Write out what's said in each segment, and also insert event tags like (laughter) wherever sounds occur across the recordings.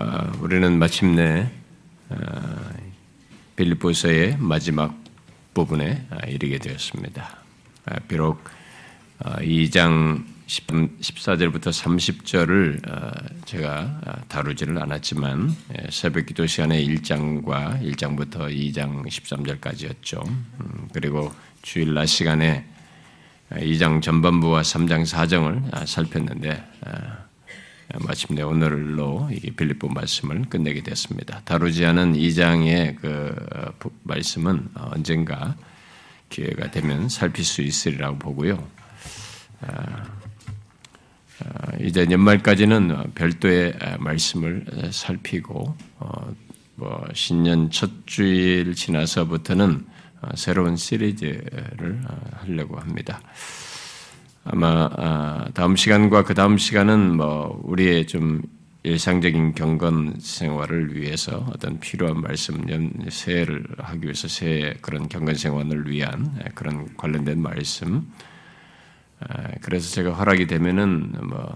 어, 우리는 마침내 어, 빌립보서의 마지막 부분에 어, 이르게 되었습니다. 비록 2장 14절부터 30절을 제가 다루지를 않았지만 예, 새벽 기도 시간에 1장과 1장부터 2장 13절까지였죠. 음, 그리고 주일 낮 시간에 2장 전반부와 3장 4장을 살폈는데 마침내 오늘로 이 빌립보 말씀을 끝내게 됐습니다. 다루지 않은 2장의 그 말씀은 언젠가 기회가 되면 살필 수 있으리라고 보고요. 아, 아, 이제 연말까지는 별도의 말씀을 살피고 어, 뭐 신년 첫 주일 지나서부터는 새로운 시리즈를 하려고 합니다. 아마 아, 다음 시간과 그 다음 시간은 뭐 우리의 좀 일상적인 경건 생활을 위해서 어떤 필요한 말씀, 새해를 하기 위해서 새 그런 경건 생활을 위한 그런 관련된 말씀. 아, 그래서 제가 허락이 되면은 뭐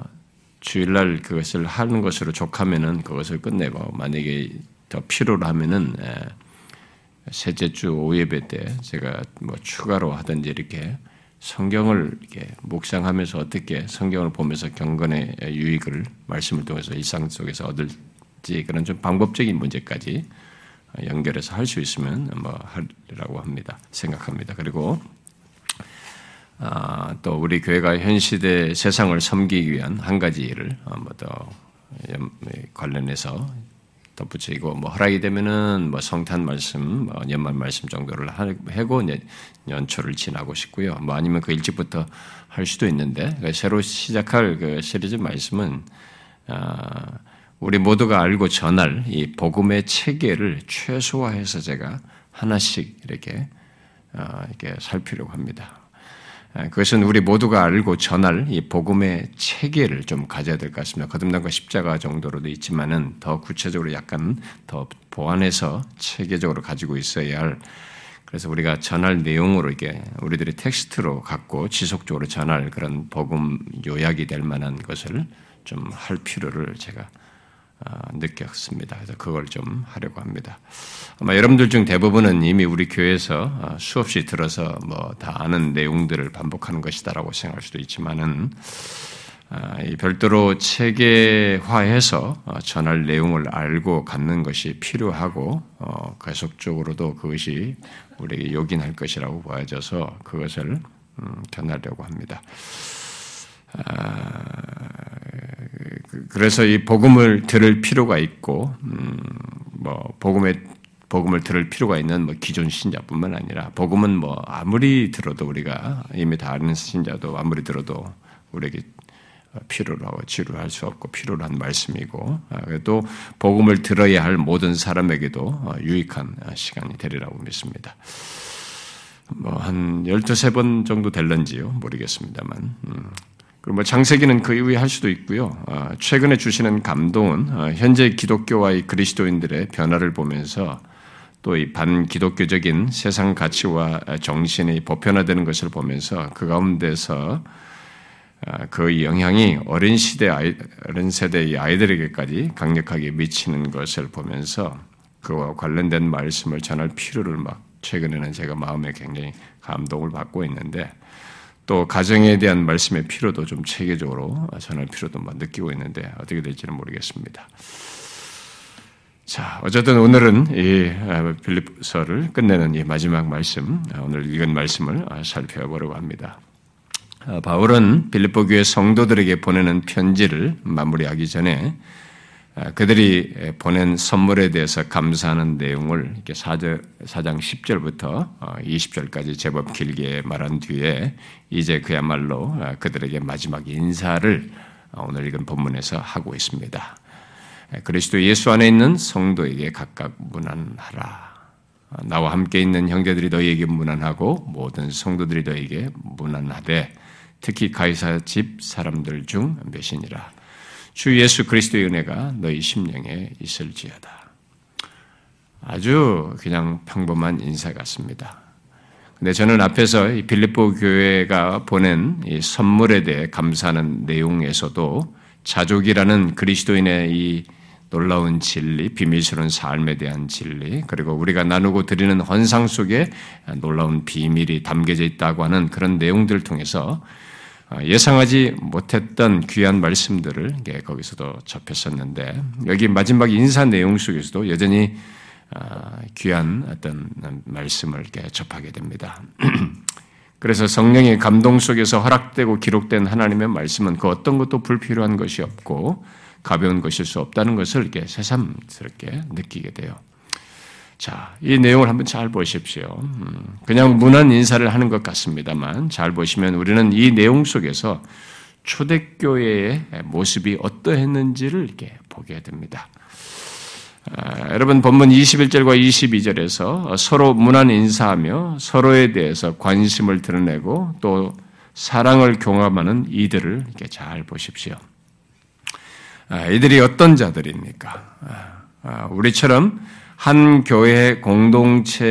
주일날 그것을 하는 것으로 족하면은 그것을 끝내고 만약에 더 필요로 하면은 셋째 주 오예배 때 제가 뭐 추가로 하든지 이렇게 성경을 이렇게 묵상하면서 어떻게 성경을 보면서 경건의 유익을 말씀을 통해서 일상 속에서 얻을지 그런 좀 방법적인 문제까지 연결해서 할 수 있으면 뭐 하리라고 합니다. 생각합니다. 그리고 아, 또 우리 교회가 현 시대 세상을 섬기기 위한 한 가지 일을 뭐더 관련해서 덧붙이고 뭐 허락이 되면은 뭐 성탄 말씀, 뭐 연말 말씀 정도를 하고 연초를 지나고 싶고요. 뭐 아니면 그 일찍부터 할 수도 있는데 그 새로 시작할 그 시리즈 말씀은 아, 우리 모두가 알고 전할 이 복음의 체계를 최소화해서 제가 하나씩 이렇게 아, 이렇게 살피려고 합니다. 아, 그것은 우리 모두가 알고 전할 이 복음의 체계를 좀 가져야 될 것 같습니다. 거듭남과 십자가 정도로도 있지만은 더 구체적으로 약간 더 보완해서 체계적으로 가지고 있어야 할 그래서 우리가 전할 내용으로 이게 우리들이 텍스트로 갖고 지속적으로 전할 그런 복음 요약이 될 만한 것을 좀 할 필요를 제가 아, 느꼈습니다. 그래서 그걸 좀 하려고 합니다. 아마 여러분들 중 대부분은 이미 우리 교회에서 아, 수없이 들어서 뭐 다 아는 내용들을 반복하는 것이다라고 생각할 수도 있지만은 아, 별도로 체계화해서 어, 전할 내용을 알고 갖는 것이 필요하고 어, 계속적으로도 그것이 우리에게 요긴할 것이라고 보여져서 그것을 음, 전하려고 합니다. 그, 그래서 이 복음을 들을 필요가 있고, 음, 뭐 복음의 복음을 들을 필요가 있는 뭐 기존 신자뿐만 아니라 복음은 뭐 아무리 들어도 우리가 이미 다 아는 신자도 아무리 들어도 우리에게 필요로 하고 치료할 수 없고 필요로 한 말씀이고 아, 또 복음을 들어야 할 모든 사람에게도 어, 유익한 시간이 되리라고 믿습니다. 뭐 한 12번 정도 될런지요 모르겠습니다만 음. 그리고 뭐 장세기는 그 이후에 할 수도 있고요. 어, 최근에 주시는 감동은 어, 현재 기독교와의 그리스도인들의 변화를 보면서 또 이 반기독교적인 세상 가치와 정신이 보편화되는 것을 보면서 그 가운데서 어, 그 영향이 어린 시대 아이, 어린 세대의 아이들에게까지 강력하게 미치는 것을 보면서 그와 관련된 말씀을 전할 필요를 막 최근에는 제가 마음에 굉장히 감동을 받고 있는데 또 가정에 대한 말씀의 필요도 좀 체계적으로 전할 필요도 느끼고 있는데 어떻게 될지는 모르겠습니다. 자, 어쨌든 오늘은 이 아, 빌립서를 끝내는 이 마지막 말씀, 아, 오늘 읽은 말씀을 아, 살펴보려고 합니다. 바울은 빌립보 교회 성도들에게 보내는 편지를 마무리하기 전에 아, 그들이 보낸 선물에 대해서 감사하는 내용을 이렇게 4장 10절부터 20절까지 어, 제법 길게 말한 뒤에 이제 그야말로 아, 그들에게 마지막 인사를 어, 오늘 읽은 본문에서 하고 있습니다. 그리스도 예수 안에 있는 성도에게 각각 문안하라. 어, 나와 함께 있는 형제들이 너희에게 문안하고 모든 성도들이 너희에게 문안하되 특히 가이사 집 사람들 중 몇이니라. 주 예수 그리스도의 은혜가 너희 심령에 있을지어다. 아주 그냥 평범한 인사 같습니다. 근데 저는 앞에서 빌립보 교회가 보낸 선물에 대해 감사하는 내용에서도 자족이라는 그리스도인의 이 놀라운 진리, 비밀스러운 삶에 대한 진리, 그리고 우리가 나누고 드리는 헌상 속에 놀라운 비밀이 담겨져 있다고 하는 그런 내용들을 통해서 예상하지 못했던 귀한 말씀들을 거기서도 접했었는데 여기 마지막 인사 내용 속에서도 여전히 귀한 어떤 말씀을 접하게 됩니다. (clears throat) 그래서 성령의 감동 속에서 허락되고 기록된 하나님의 말씀은 그 어떤 것도 불필요한 것이 없고 가벼운 것일 수 없다는 것을 이렇게 새삼스럽게 느끼게 돼요. 자, 이 내용을 한번 잘 보십시오. 음, 그냥 문안 인사를 하는 것 같습니다만 잘 보시면 우리는 이 내용 속에서 초대교회의 모습이 어떠했는지를 이렇게 보게 됩니다. 아, 여러분 본문 21절과 22절에서 서로 문안 인사하며 서로에 대해서 관심을 드러내고 또 사랑을 경험하는 이들을 이렇게 잘 보십시오. 아, 이들이 어떤 자들입니까? 아, 우리처럼 한 교회 공동체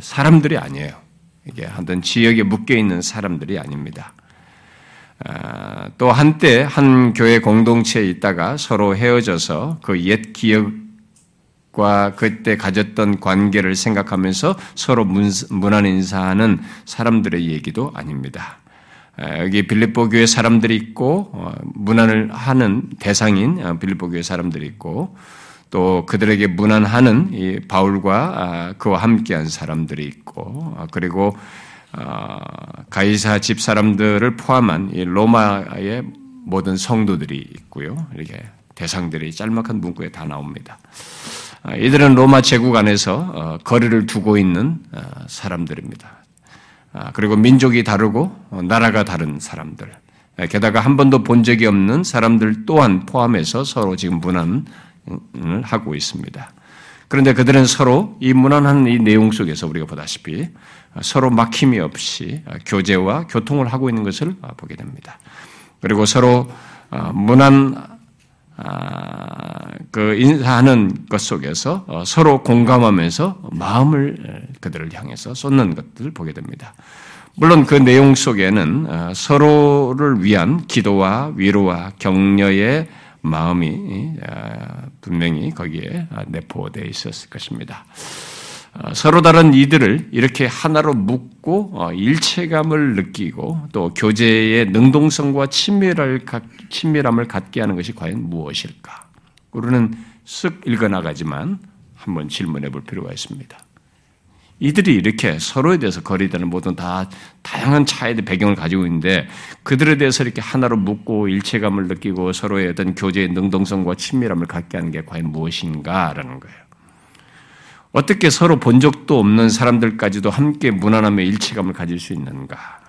사람들이 아니에요. 이게 어떤 지역에 묶여 있는 사람들이 아닙니다. 아, 또 한때 한 교회 공동체에 있다가 서로 헤어져서 그 옛 기억과 그때 가졌던 관계를 생각하면서 서로 문안 인사하는 사람들의 얘기도 아닙니다. 아, 여기 빌립보 교회 사람들이 있고 어, 문안을 하는 대상인 어, 빌립보 교회 사람들이 있고 또 그들에게 문안하는 바울과 아, 그와 함께한 사람들이 있고 그리고 어, 가이사 집 사람들을 포함한 로마의 모든 성도들이 있고요. 이렇게 대상들이 짤막한 문구에 다 나옵니다. 아, 이들은 로마 제국 안에서 어, 거리를 두고 있는 어, 사람들입니다. 아, 그리고 민족이 다르고 나라가 다른 사람들. 게다가 한 번도 본 적이 없는 사람들 또한 포함해서 서로 지금 문안 을 하고 있습니다. 그런데 그들은 서로 이 무난한 이 내용 속에서 우리가 보다시피 서로 막힘이 없이 교제와 교통을 하고 있는 것을 보게 됩니다. 그리고 서로 무난 그 인사하는 것 속에서 서로 공감하면서 마음을 그들을 향해서 쏟는 것들을 보게 됩니다. 물론 그 내용 속에는 서로를 위한 기도와 위로와 격려의 마음이 분명히 거기에 내포되어 있었을 것입니다. 어, 서로 다른 이들을 이렇게 하나로 묶고 어, 일체감을 느끼고 또 교제의 능동성과 친밀함을 갖게 하는 것이 과연 무엇일까? 우리는 쓱 읽어나가지만 한번 질문해 볼 필요가 있습니다. 이들이 이렇게 서로에 대해서 거리되는 모든 다 다양한 차이의 배경을 가지고 있는데 그들에 대해서 이렇게 하나로 묶고 일체감을 느끼고 서로의 어떤 교제의 능동성과 친밀함을 갖게 하는 게 과연 무엇인가라는 거예요. 어떻게 서로 본 적도 없는 사람들까지도 함께 무난함의 일체감을 가질 수 있는가?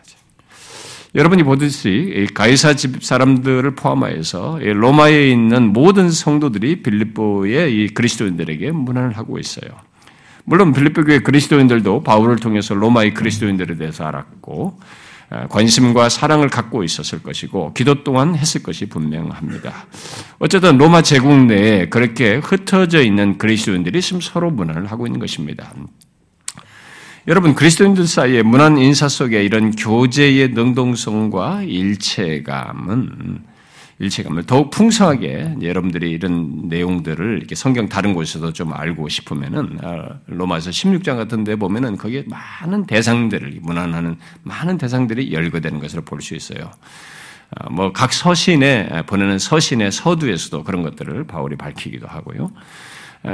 여러분이 보듯이 가이사 집 사람들을 포함하여서 로마에 있는 모든 성도들이 빌립보의 이 그리스도인들에게 문안을 하고 있어요. 물론 빌립보 교회 그리스도인들도 바울을 통해서 로마의 그리스도인들에 대해서 알았고 관심과 사랑을 갖고 있었을 것이고 기도 또한 했을 것이 분명합니다. 어쨌든 로마 제국 내에 그렇게 흩어져 있는 그리스도인들이 지금 서로 문안을 하고 있는 것입니다. 여러분 그리스도인들 사이에 문안 인사 속에 이런 교제의 능동성과 일체감은 일체감을 더욱 풍성하게 여러분들이 이런 내용들을 이렇게 성경 다른 곳에서도 좀 알고 싶으면은 아, 로마서 16장 같은 데 보면은 거기에 많은 대상들을 문안하는 많은 대상들이 열거되는 것을 볼수 있어요. 아, 뭐각 서신에 보내는 서신의 서두에서도 그런 것들을 바울이 밝히기도 하고요.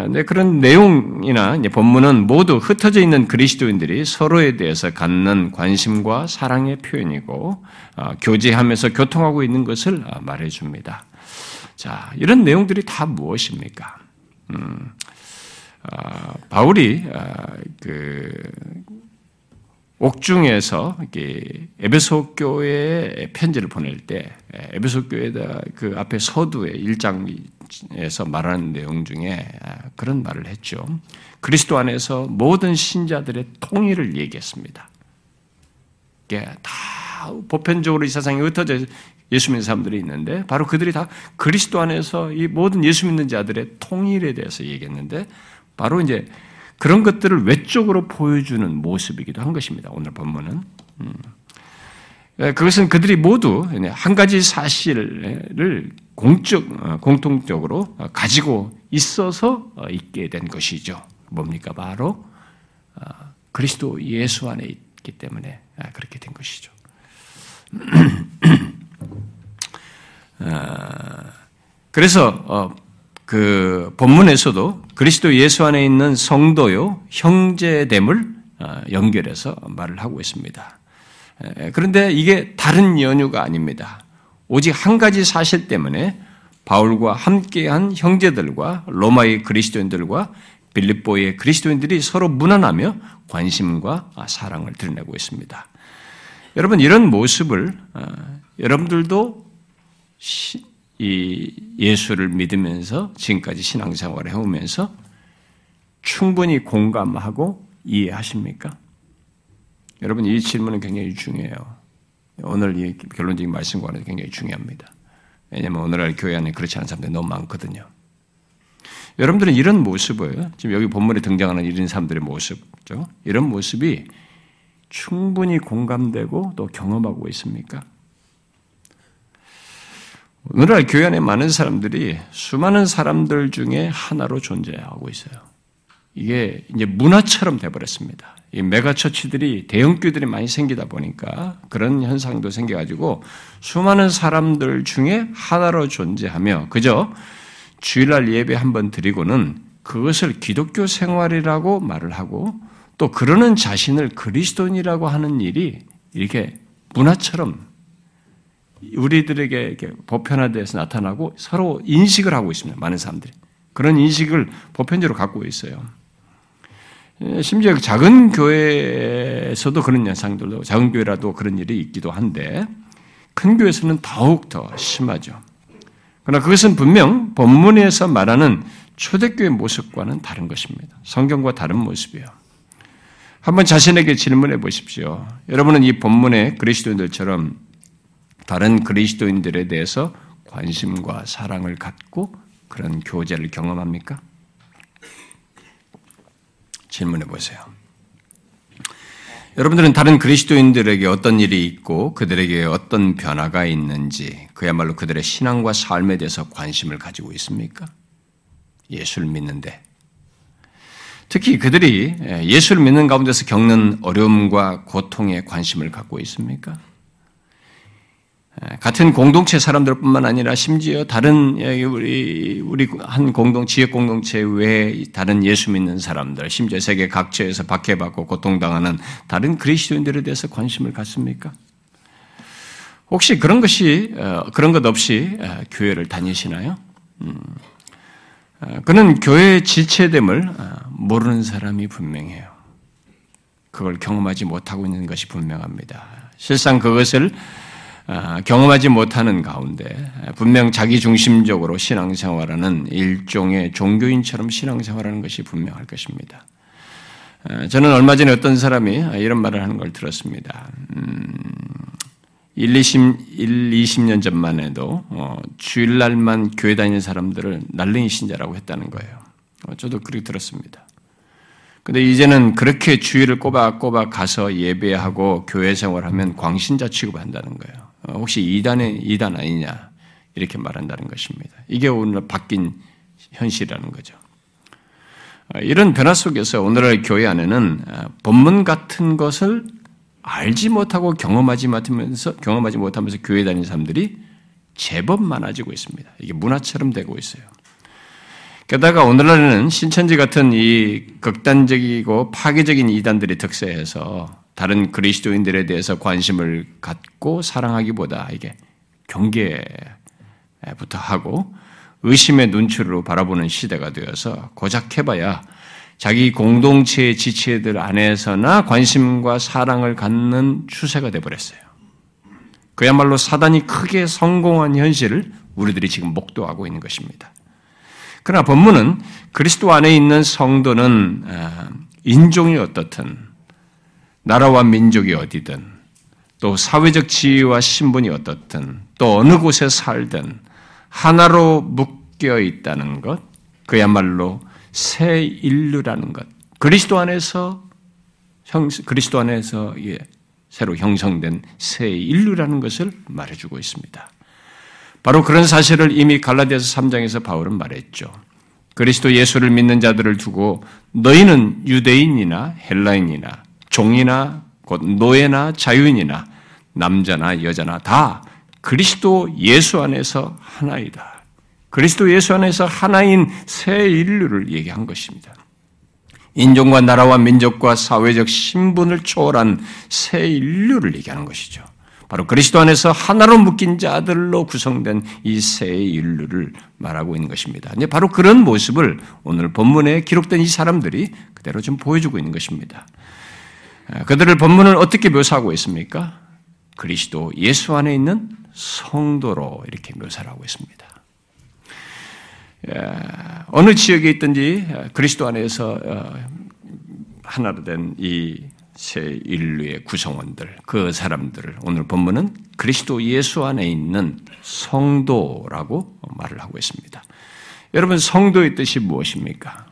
네, 그런 내용이나 본문은 모두 흩어져 있는 그리스도인들이 서로에 대해서 갖는 관심과 사랑의 표현이고 아, 교제하면서 교통하고 있는 것을 아, 말해줍니다. 자, 이런 내용들이 다 무엇입니까? 음, 아, 바울이 그 옥중에서 에베소 교회에 편지를 보낼 때 에베소 교회다 그 앞에 서두에 1장 에서 말하는 내용 중에 그런 말을 했죠. 그리스도 안에서 모든 신자들의 통일을 얘기했습니다. 이게 다 보편적으로 이 세상에 흩어져 예수 믿는 사람들이 있는데 바로 그들이 다 그리스도 안에서 이 모든 예수 믿는 자들의 통일에 대해서 얘기했는데 바로 이제 그런 것들을 외적으로 보여주는 모습이기도 한 것입니다. 오늘 본문은. 음. 그것은 그들이 모두 한 가지 사실을 공적, 어, 공통적으로 가지고 있어서 있게 된 것이죠. 뭡니까? 바로 그리스도 예수 안에 있기 때문에 그렇게 된 것이죠. (clears throat) 그래서 그 본문에서도 그리스도 예수 안에 있는 성도요 형제됨을 어, 연결해서 말을 하고 있습니다. 그런데 이게 다른 연유가 아닙니다. 오직 한 가지 사실 때문에 바울과 함께한 형제들과 로마의 그리스도인들과 빌립보의 그리스도인들이 서로 무난하며 관심과 사랑을 드러내고 있습니다. 여러분 이런 모습을 어, 여러분들도 이 예수를 믿으면서 지금까지 신앙생활을 해오면서 충분히 공감하고 이해하십니까? 여러분 이 질문은 굉장히 중요해요. 오늘 이 결론적인 말씀과는 굉장히 중요합니다. 왜냐하면 오늘날 교회 안에 그렇지 않은 사람들이 너무 많거든요. 여러분들은 이런 모습을 지금 여기 본문에 등장하는 이런 사람들의 모습죠. 이런 모습이 충분히 공감되고 또 경험하고 있습니까? 오늘날 교회 안에 많은 사람들이 수많은 사람들 중에 하나로 존재하고 있어요. 이게 이제 문화처럼 돼버렸습니다. 이 메가처치들이 대형교들이 많이 생기다 보니까 그런 현상도 생겨가지고 수많은 사람들 중에 하나로 존재하며 그저 주일날 예배 한 번 드리고는 그것을 기독교 생활이라고 말을 하고 또 그러는 자신을 그리스도인이라고 하는 일이 이렇게 문화처럼 우리들에게 보편화돼서 나타나고 서로 인식을 하고 있습니다. 많은 사람들이. 그런 인식을 보편적으로 갖고 있어요. 심지어 작은 교회에서도 그런 현상들도, 작은 교회라도 그런 일이 있기도 한데, 큰 교회에서는 더욱 더 심하죠. 그러나 그것은 분명 본문에서 말하는 초대교회 모습과는 다른 것입니다. 성경과 다른 모습이에요. 한번 자신에게 질문해 보십시오. 여러분은 이 본문의 그리스도인들처럼 다른 그리스도인들에 대해서 관심과 사랑을 갖고 그런 교제를 경험합니까? 질문해 보세요. 여러분들은 다른 그리스도인들에게 어떤 일이 있고 그들에게 어떤 변화가 있는지 그야말로 그들의 신앙과 삶에 대해서 관심을 가지고 있습니까? 예수를 믿는데 특히 그들이 예수를 믿는 가운데서 겪는 어려움과 고통에 관심을 갖고 있습니까? 같은 공동체 사람들뿐만 아니라 심지어 다른 우리 우리 한 공동 지역 공동체 외에 다른 예수 믿는 사람들, 심지어 세계 각처에서 박해받고 고통당하는 다른 그리스도인들에 대해서 관심을 갖습니까? 혹시 그런 것이 어, 그런 것 없이 어, 교회를 다니시나요? 음. 어, 그는 교회의 지체됨을 모르는 사람이 분명해요. 그걸 경험하지 못하고 있는 것이 분명합니다. 실상 그것을 아, 경험하지 못하는 가운데 분명 자기 중심적으로 신앙생활하는 일종의 종교인처럼 신앙생활하는 것이 분명할 것입니다. 아, 저는 얼마 전에 어떤 사람이 이런 말을 하는 걸 들었습니다. 음, 1, 20, 1, 20년 전만 해도 어, 주일날만 교회 다니는 사람들을 날랭이 신자라고 했다는 거예요. 어, 저도 그렇게 들었습니다. 근데 이제는 그렇게 주일을 꼬박꼬박 가서 예배하고 교회 생활하면 광신자 취급한다는 거예요. 어, 혹시 이단의 이단 아니냐 이렇게 말한다는 것입니다. 이게 오늘 바뀐 현실이라는 거죠. 어, 이런 변화 속에서 오늘날 교회 안에는 어, 본문 같은 것을 알지 못하고 경험하지 못하면서 경험하지 못하면서 교회 다니는 사람들이 제법 많아지고 있습니다. 이게 문화처럼 되고 있어요. 게다가 오늘날에는 신천지 같은 이 극단적이고 파괴적인 이단들이 특세해서 다른 그리스도인들에 대해서 관심을 갖고 사랑하기보다 이게 경계부터 하고 의심의 눈초리로 바라보는 시대가 되어서 고작 해봐야 자기 공동체의 지체들 안에서나 관심과 사랑을 갖는 추세가 되어버렸어요. 그야말로 사단이 크게 성공한 현실을 우리들이 지금 목도하고 있는 것입니다. 그러나 본문은 그리스도 안에 있는 성도는 아, 인종이 어떻든 나라와 민족이 어디든 또 사회적 지위와 신분이 어떻든 또 어느 곳에 살든 하나로 묶여 있다는 것 그야말로 새 인류라는 것 그리스도 안에서 형 그리스도 안에서 예, 새로 형성된 새 인류라는 것을 말해주고 있습니다. 바로 그런 사실을 이미 갈라디아서 3장에서 바울은 말했죠. 그리스도 예수를 믿는 자들을 두고 너희는 유대인이나 헬라인이나 종이나 곧 노예나 자유인이나 남자나 여자나 다 그리스도 예수 안에서 하나이다. 그리스도 예수 안에서 하나인 새 인류를 얘기한 것입니다. 인종과 나라와 민족과 사회적 신분을 초월한 새 인류를 얘기하는 것이죠. 바로 그리스도 안에서 하나로 묶인 자들로 구성된 이 새 인류를 말하고 있는 것입니다. 이제 바로 그런 모습을 오늘 본문에 기록된 이 사람들이 그대로 좀 보여주고 있는 것입니다. 그들을 본문을 어떻게 묘사하고 있습니까? 그리스도 예수 안에 있는 성도로 이렇게 묘사를 하고 있습니다. 어느 지역에 있든지 그리스도 안에서 어, 하나로 된이새 인류의 구성원들, 그 사람들을 오늘 본문은 그리스도 예수 안에 있는 성도라고 말을 하고 있습니다. 여러분, 성도의 뜻이 무엇입니까?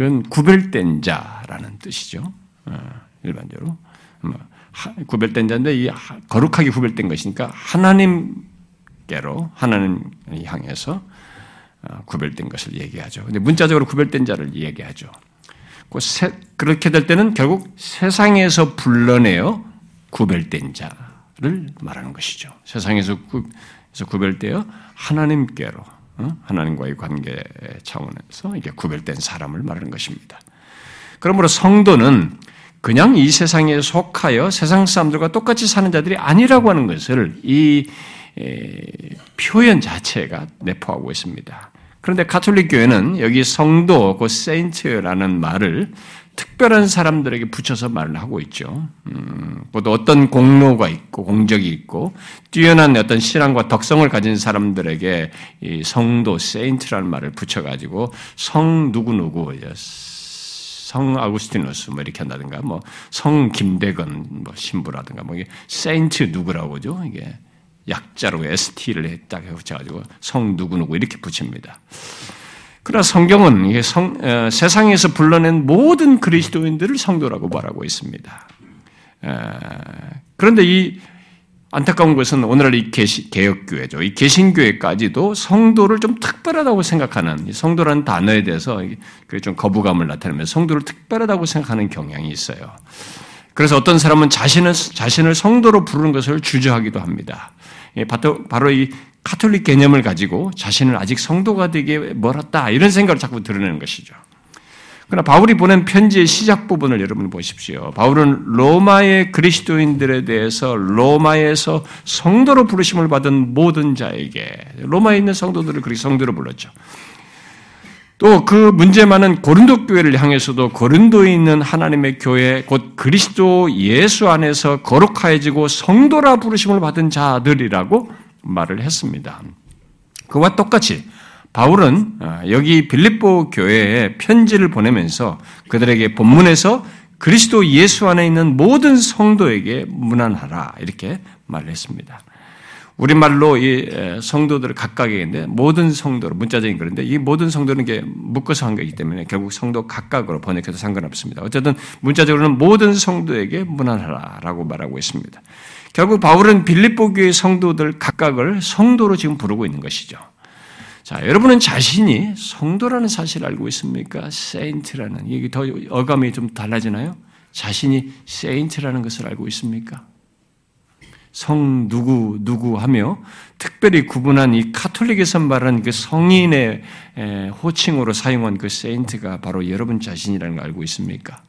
아, 이건 구별된 자라는 뜻이죠. 아, 일반적으로. 뭐, 구별된 자인데 이 거룩하게 구별된 것이니까 하나님께로 하나님 향해서 어, 구별된 것을 얘기하죠. 근데 문자적으로 구별된 자를 얘기하죠. 그렇게 될 때는 결국 세상에서 불러내어 구별된 자를 말하는 것이죠. 세상에서 구별되어 하나님께로 어, 하나님과의 관계 차원에서 이게 구별된 사람을 말하는 것입니다. 그러므로 성도는 그냥 이 세상에 속하여 세상 사람들과 똑같이 사는 자들이 아니라고 하는 것을 이 표현 자체가 내포하고 있습니다. 그런데 카톨릭 교회는 여기 성도, 그 saint라는 말을 특별한 사람들에게 붙여서 말을 하고 있죠. 음, 또 어떤 공로가 있고 공적이 있고 뛰어난 어떤 신앙과 덕성을 가진 사람들에게 이 성도, saint라는 말을 붙여가지고 성 누구 누구 성 아구스티누스 뭐 이렇게 한다든가 뭐 성 김대건 뭐 신부라든가 뭐 이게 saint 누구라고 그죠? 이게 약자로 ST를 딱 붙여가지고 성 누구 누구 이렇게 붙입니다. 그러나 성경은 성, 어, 세상에서 불러낸 모든 그리스도인들을 성도라고 말하고 있습니다. 에, 그런데 이 안타까운 것은 오늘날 이 개시, 개혁교회죠. 이 개신교회까지도 성도를 좀 특별하다고 생각하는, 성도라는 단어에 대해서 좀 거부감을 나타내면서 성도를 특별하다고 생각하는 경향이 있어요. 그래서 어떤 사람은 자신을, 자신을 성도로 부르는 것을 주저하기도 합니다. 바로 이 카톨릭 개념을 가지고 자신을 아직 성도가 되게 멀었다, 이런 생각을 자꾸 드러내는 것이죠. 그러나 바울이 보낸 편지의 시작 부분을 여러분 보십시오. 바울은 로마의 그리스도인들에 대해서 로마에서 성도로 부르심을 받은 모든 자에게 로마에 있는 성도들을 그렇게 성도로 불렀죠. 또 그 문제 많은 고린도 교회를 향해서도 고린도에 있는 하나님의 교회 곧 그리스도 예수 안에서 거룩하여지고 성도라 부르심을 받은 자들이라고 말을 했습니다. 그와 똑같이 바울은 아, 여기 빌립보 교회에 편지를 보내면서 그들에게 본문에서 그리스도 예수 안에 있는 모든 성도에게 문안하라 이렇게 말했습니다. 우리말로 이 성도들을 각각에게 모든 성도로 문자적인 그런데 이 모든 성도는 게 묶어서 한 거기 때문에 결국 성도 각각으로 번역해도 상관없습니다. 어쨌든 문자적으로는 모든 성도에게 문안하라라고 말하고 있습니다. 결국 바울은 빌립보 교회 성도들 각각을 성도로 지금 부르고 있는 것이죠. 자, 여러분은 자신이 성도라는 사실을 알고 있습니까? saint라는 이게 더 어감이 좀 달라지나요? 자신이 saint라는 것을 알고 있습니까? 성 누구 누구 하며 특별히 구분한 이 카톨릭에서 말하는 그 성인의 호칭으로 사용한 그 saint가 바로 여러분 자신이라는 걸 알고 있습니까?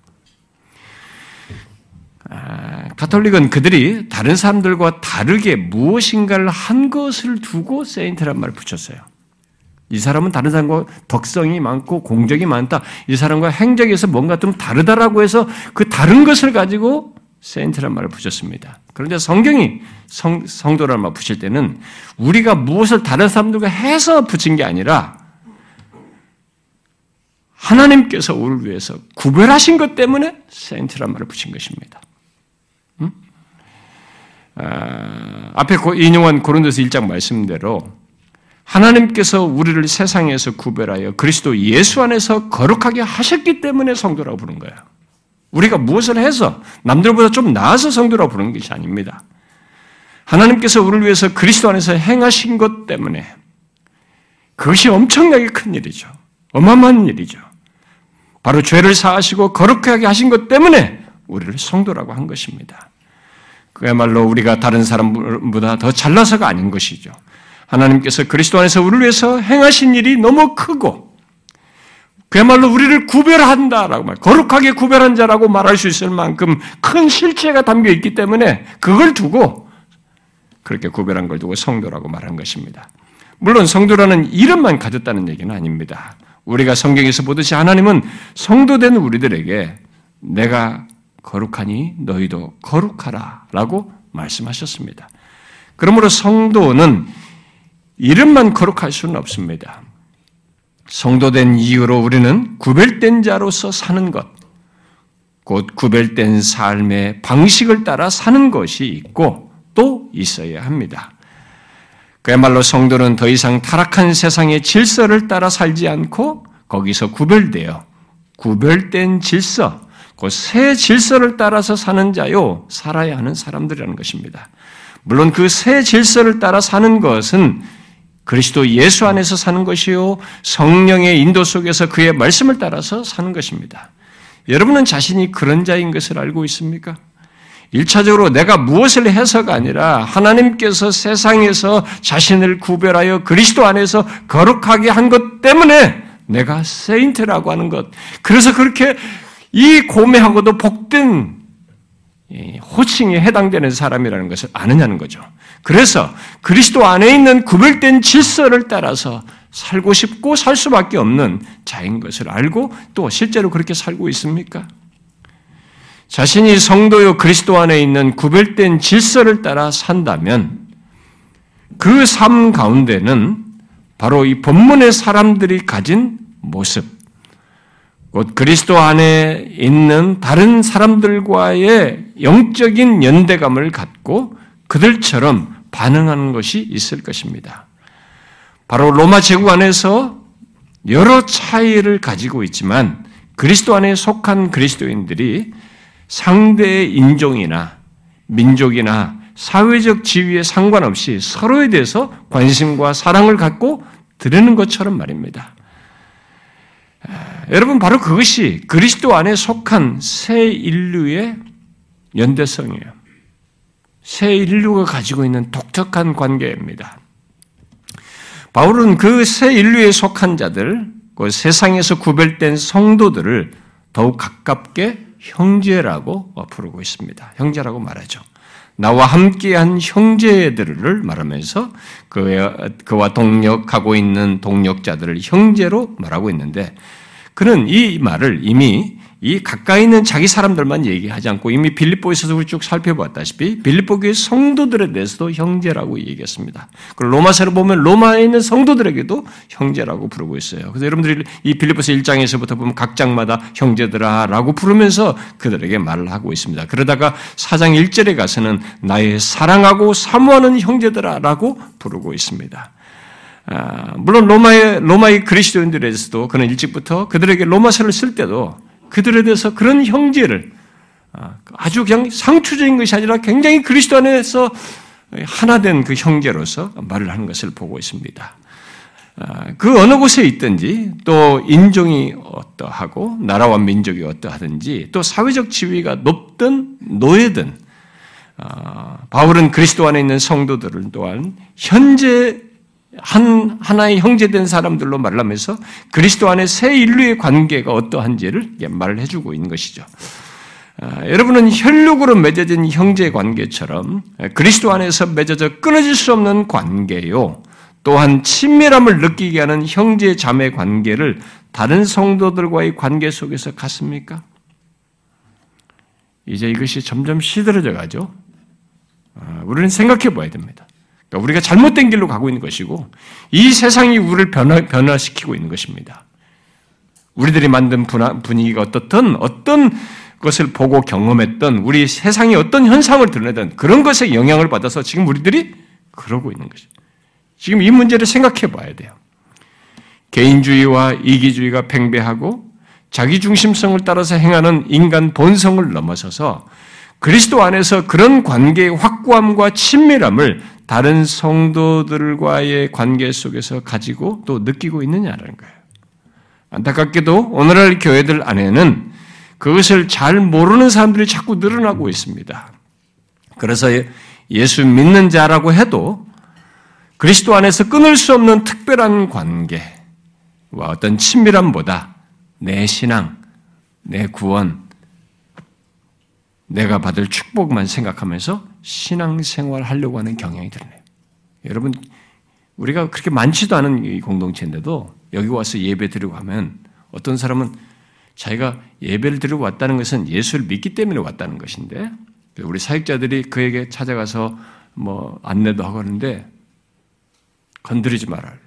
아, 카톨릭은 그들이 다른 사람들과 다르게 무엇인가를 한 것을 두고 세인트란 말을 붙였어요. 이 사람은 다른 사람과 덕성이 많고 공적이 많다. 이 사람과 행적에서 뭔가 좀 다르다라고 해서 그 다른 것을 가지고 세인트란 말을 붙였습니다. 그런데 성경이 성, 성도라는 말 붙일 때는 우리가 무엇을 다른 사람들과 해서 붙인 게 아니라 하나님께서 우리를 위해서 구별하신 것 때문에 세인트란 말을 붙인 것입니다. 음? 아, 앞에 인용한 고린도서 1장 말씀대로 하나님께서 우리를 세상에서 구별하여 그리스도 예수 안에서 거룩하게 하셨기 때문에 성도라고 부른 거야. 우리가 무엇을 해서 남들보다 좀 나아서 성도라고 부르는 것이 아닙니다. 하나님께서 우리를 위해서 그리스도 안에서 행하신 것 때문에 그것이 엄청나게 큰 일이죠. 어마어마한 일이죠. 바로 죄를 사하시고 거룩하게 하신 것 때문에 우리를 성도라고 한 것입니다. 그야말로 우리가 다른 사람보다 더 잘나서가 아닌 것이죠. 하나님께서 그리스도 안에서 우리를 위해서 행하신 일이 너무 크고 그야말로 우리를 구별한다라고 말, 거룩하게 구별한 자라고 말할 수 있을 만큼 큰 실체가 담겨 있기 때문에 그걸 두고 그렇게 구별한 걸 두고 성도라고 말한 것입니다. 물론 성도라는 이름만 가졌다는 얘기는 아닙니다. 우리가 성경에서 보듯이 하나님은 성도된 우리들에게 내가 거룩하니 너희도 거룩하라 라고 말씀하셨습니다. 그러므로 성도는 이름만 거룩할 수는 없습니다. 성도된 이유로 우리는 구별된 자로서 사는 것, 곧 구별된 삶의 방식을 따라 사는 것이 있고 또 있어야 합니다. 그야말로 성도는 더 이상 타락한 세상의 질서를 따라 살지 않고 거기서 구별되어 구별된 질서, 그새 질서를 따라서 사는 자요, 살아야 하는 사람들이라는 것입니다. 물론 그 새 질서를 따라 사는 것은 그리스도 예수 안에서 사는 것이요, 성령의 인도 속에서 그의 말씀을 따라서 사는 것입니다. 여러분은 자신이 그런 자인 것을 알고 있습니까? 1차적으로 내가 무엇을 해서가 아니라 하나님께서 세상에서 자신을 구별하여 그리스도 안에서 거룩하게 한 것 때문에 내가 세인트라고 하는 것. 그래서 그렇게 이 고매하고도 복된 호칭에 해당되는 사람이라는 것을 아느냐는 거죠. 그래서 그리스도 안에 있는 구별된 질서를 따라서 살고 싶고 살 수밖에 없는 자인 것을 알고 또 실제로 그렇게 살고 있습니까? 자신이 성도요 그리스도 안에 있는 구별된 질서를 따라 산다면 그 삶 가운데는 바로 이 본문의 사람들이 가진 모습, 곧 그리스도 안에 있는 다른 사람들과의 영적인 연대감을 갖고 그들처럼 반응하는 것이 있을 것입니다. 바로 로마 제국 안에서 여러 차이를 가지고 있지만 그리스도 안에 속한 그리스도인들이 상대의 인종이나 민족이나 사회적 지위에 상관없이 서로에 대해서 관심과 사랑을 갖고 드리는 것처럼 말입니다. 여러분 바로 그것이 그리스도 안에 속한 새 인류의 연대성이에요. 새 인류가 가지고 있는 독특한 관계입니다. 바울은 그 새 인류에 속한 자들, 그 세상에서 구별된 성도들을 더욱 가깝게 형제라고 부르고 있습니다. 형제라고 말하죠. 나와 함께한 형제들을 말하면서 그와 동력하고 있는 동력자들을 형제로 말하고 있는데 그는 이 말을 이미 이 가까이 있는 자기 사람들만 얘기하지 않고 이미 빌립보에서도 쭉 살펴보았다시피 빌립보 교회 성도들에 대해서도 형제라고 얘기했습니다. 그리고 로마서를 보면 로마에 있는 성도들에게도 형제라고 부르고 있어요. 그래서 여러분들이 이 빌립보서 1장에서부터 보면 각 장마다 형제들아라고 부르면서 그들에게 말을 하고 있습니다. 그러다가 4장 1절에 가서는 나의 사랑하고 사모하는 형제들아라고 부르고 있습니다. 아, 물론 로마의 로마의 그리스도인들에서도 그는 일찍부터 그들에게 로마서를 쓸 때도 그들에 대해서 그런 형제를 아, 아주 그냥 상투적인 것이 아니라 굉장히 그리스도 안에서 하나된 그 형제로서 말을 하는 것을 보고 있습니다. 아, 그 어느 곳에 있든지 또 인종이 어떠하고 나라와 민족이 어떠하든지 또 사회적 지위가 높든 노예든 바울은 그리스도 안에 있는 성도들을 또한 현재 한 하나의 형제된 사람들로 말하면서 그리스도 안에 새 인류의 관계가 어떠한지를 말을 해주고 있는 것이죠. 아, 여러분은 혈육으로 맺어진 형제 관계처럼 그리스도 안에서 맺어져 끊어질 수 없는 관계요. 또한 친밀함을 느끼게 하는 형제 자매 관계를 다른 성도들과의 관계 속에서 갖습니까? 이제 이것이 점점 시들어져 가죠. 아, 우리는 생각해 봐야 됩니다. 그러니까 우리가 잘못된 길로 가고 있는 것이고 이 세상이 우리를 변화, 변화시키고 있는 것입니다. 우리들이 만든 분위기가 어떻든 어떤 것을 보고 경험했던 우리 세상이 어떤 현상을 드러내던 그런 것에 영향을 받아서 지금 우리들이 그러고 있는 것이죠. 지금 이 문제를 생각해 봐야 돼요. 개인주의와 이기주의가 팽배하고 자기 중심성을 따라서 행하는 인간 본성을 넘어서서 그리스도 안에서 그런 관계의 확고함과 친밀함을 다른 성도들과의 관계 속에서 가지고 또 느끼고 있느냐라는 거예요. 안타깝게도 오늘날 교회들 안에는 그것을 잘 모르는 사람들이 자꾸 늘어나고 있습니다. 그래서 예수 믿는 자라고 해도 그리스도 안에서 끊을 수 없는 특별한 관계와 어떤 친밀함보다 내 신앙, 내 구원, 내가 받을 축복만 생각하면서 신앙생활 하려고 하는 경향이 드러나요. 여러분, 우리가 그렇게 많지도 않은 이 공동체인데도 여기 와서 예배 드리고 하면 어떤 사람은 자기가 예배를 드리고 왔다는 것은 예수를 믿기 때문에 왔다는 것인데 우리 사역자들이 그에게 찾아가서 뭐 안내도 하고 하는데 건드리지 말아요.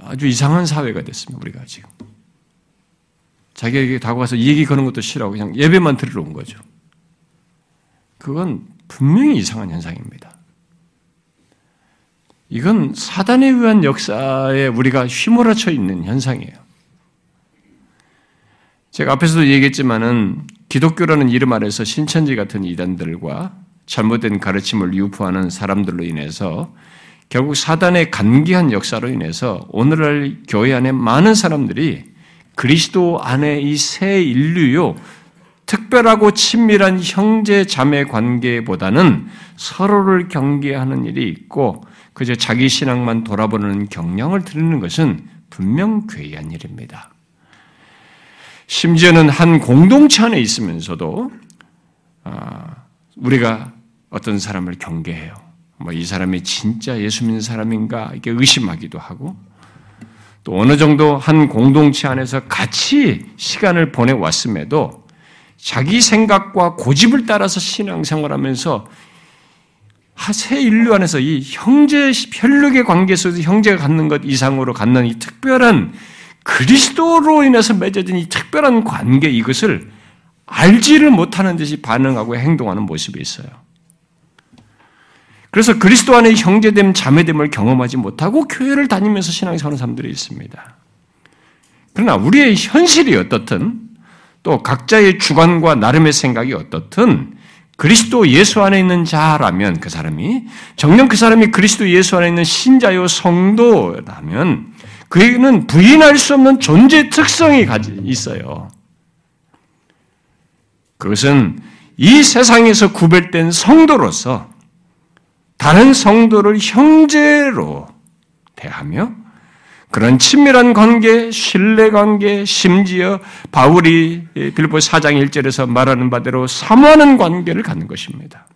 아주 이상한 사회가 됐습니다. 우리가 지금. 자기에게 다가가서 얘기 거는 것도 싫어하고 그냥 예배만 들으러 온 거죠. 그건 분명히 이상한 현상입니다. 이건 사단에 의한 역사에 우리가 휘몰아쳐 있는 현상이에요. 제가 앞에서도 얘기했지만은 기독교라는 이름 아래서 신천지 같은 이단들과 잘못된 가르침을 유포하는 사람들로 인해서 결국 사단의 간기한 역사로 인해서 오늘날 교회 안에 많은 사람들이 그리스도 안에 이 새 인류요 특별하고 친밀한 형제 자매 관계보다는 서로를 경계하는 일이 있고 그저 자기 신앙만 돌아보는 경향을 들이는 것은 분명 괴이한 일입니다. 심지어는 한 공동체 안에 있으면서도 아, 우리가 어떤 사람을 경계해요. 뭐 이 사람이 진짜 예수 믿는 사람인가 이렇게 의심하기도 하고 또 어느 정도 한 공동체 안에서 같이 시간을 보내 왔음에도 자기 생각과 고집을 따라서 신앙생활하면서 새 인류 안에서 이 형제 혈육의 관계 속에서 형제가 갖는 것 이상으로 갖는 이 특별한 그리스도로 인해서 맺어진 이 특별한 관계 이것을 알지를 못하는 듯이 반응하고 행동하는 모습이 있어요. 그래서 그리스도 안에 형제됨, 자매됨을 경험하지 못하고 교회를 다니면서 신앙생활하는 사람들이 있습니다. 그러나 우리의 현실이 어떻든 또 각자의 주관과 나름의 생각이 어떻든 그리스도 예수 안에 있는 자라면 그 사람이 정녕 그 사람이 그리스도 예수 안에 있는 신자요 성도라면 그에게는 부인할 수 없는 존재 특성이 있어요. 그것은 이 세상에서 구별된 성도로서 다른 성도를 형제로 대하며 그런 친밀한 관계, 신뢰 관계, 심지어 바울이 빌보 4장 1절에서 말하는 바대로 사모하는 관계를 갖는 것입니다.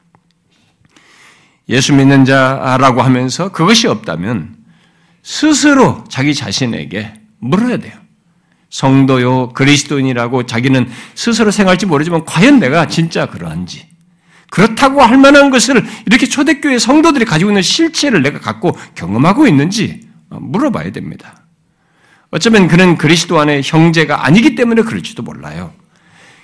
예수 믿는 자라고 하면서 그것이 없다면 스스로 자기 자신에게 물어야 돼요. 성도요, 그리스도인이라고 자기는 스스로 생각할지 모르지만 과연 내가 진짜 그러한지. 그렇다고 할 만한 것을 이렇게 초대교회 성도들이 가지고 있는 실체를 내가 갖고 경험하고 있는지 물어봐야 됩니다. 어쩌면 그는 그리스도 안에 형제가 아니기 때문에 그럴지도 몰라요.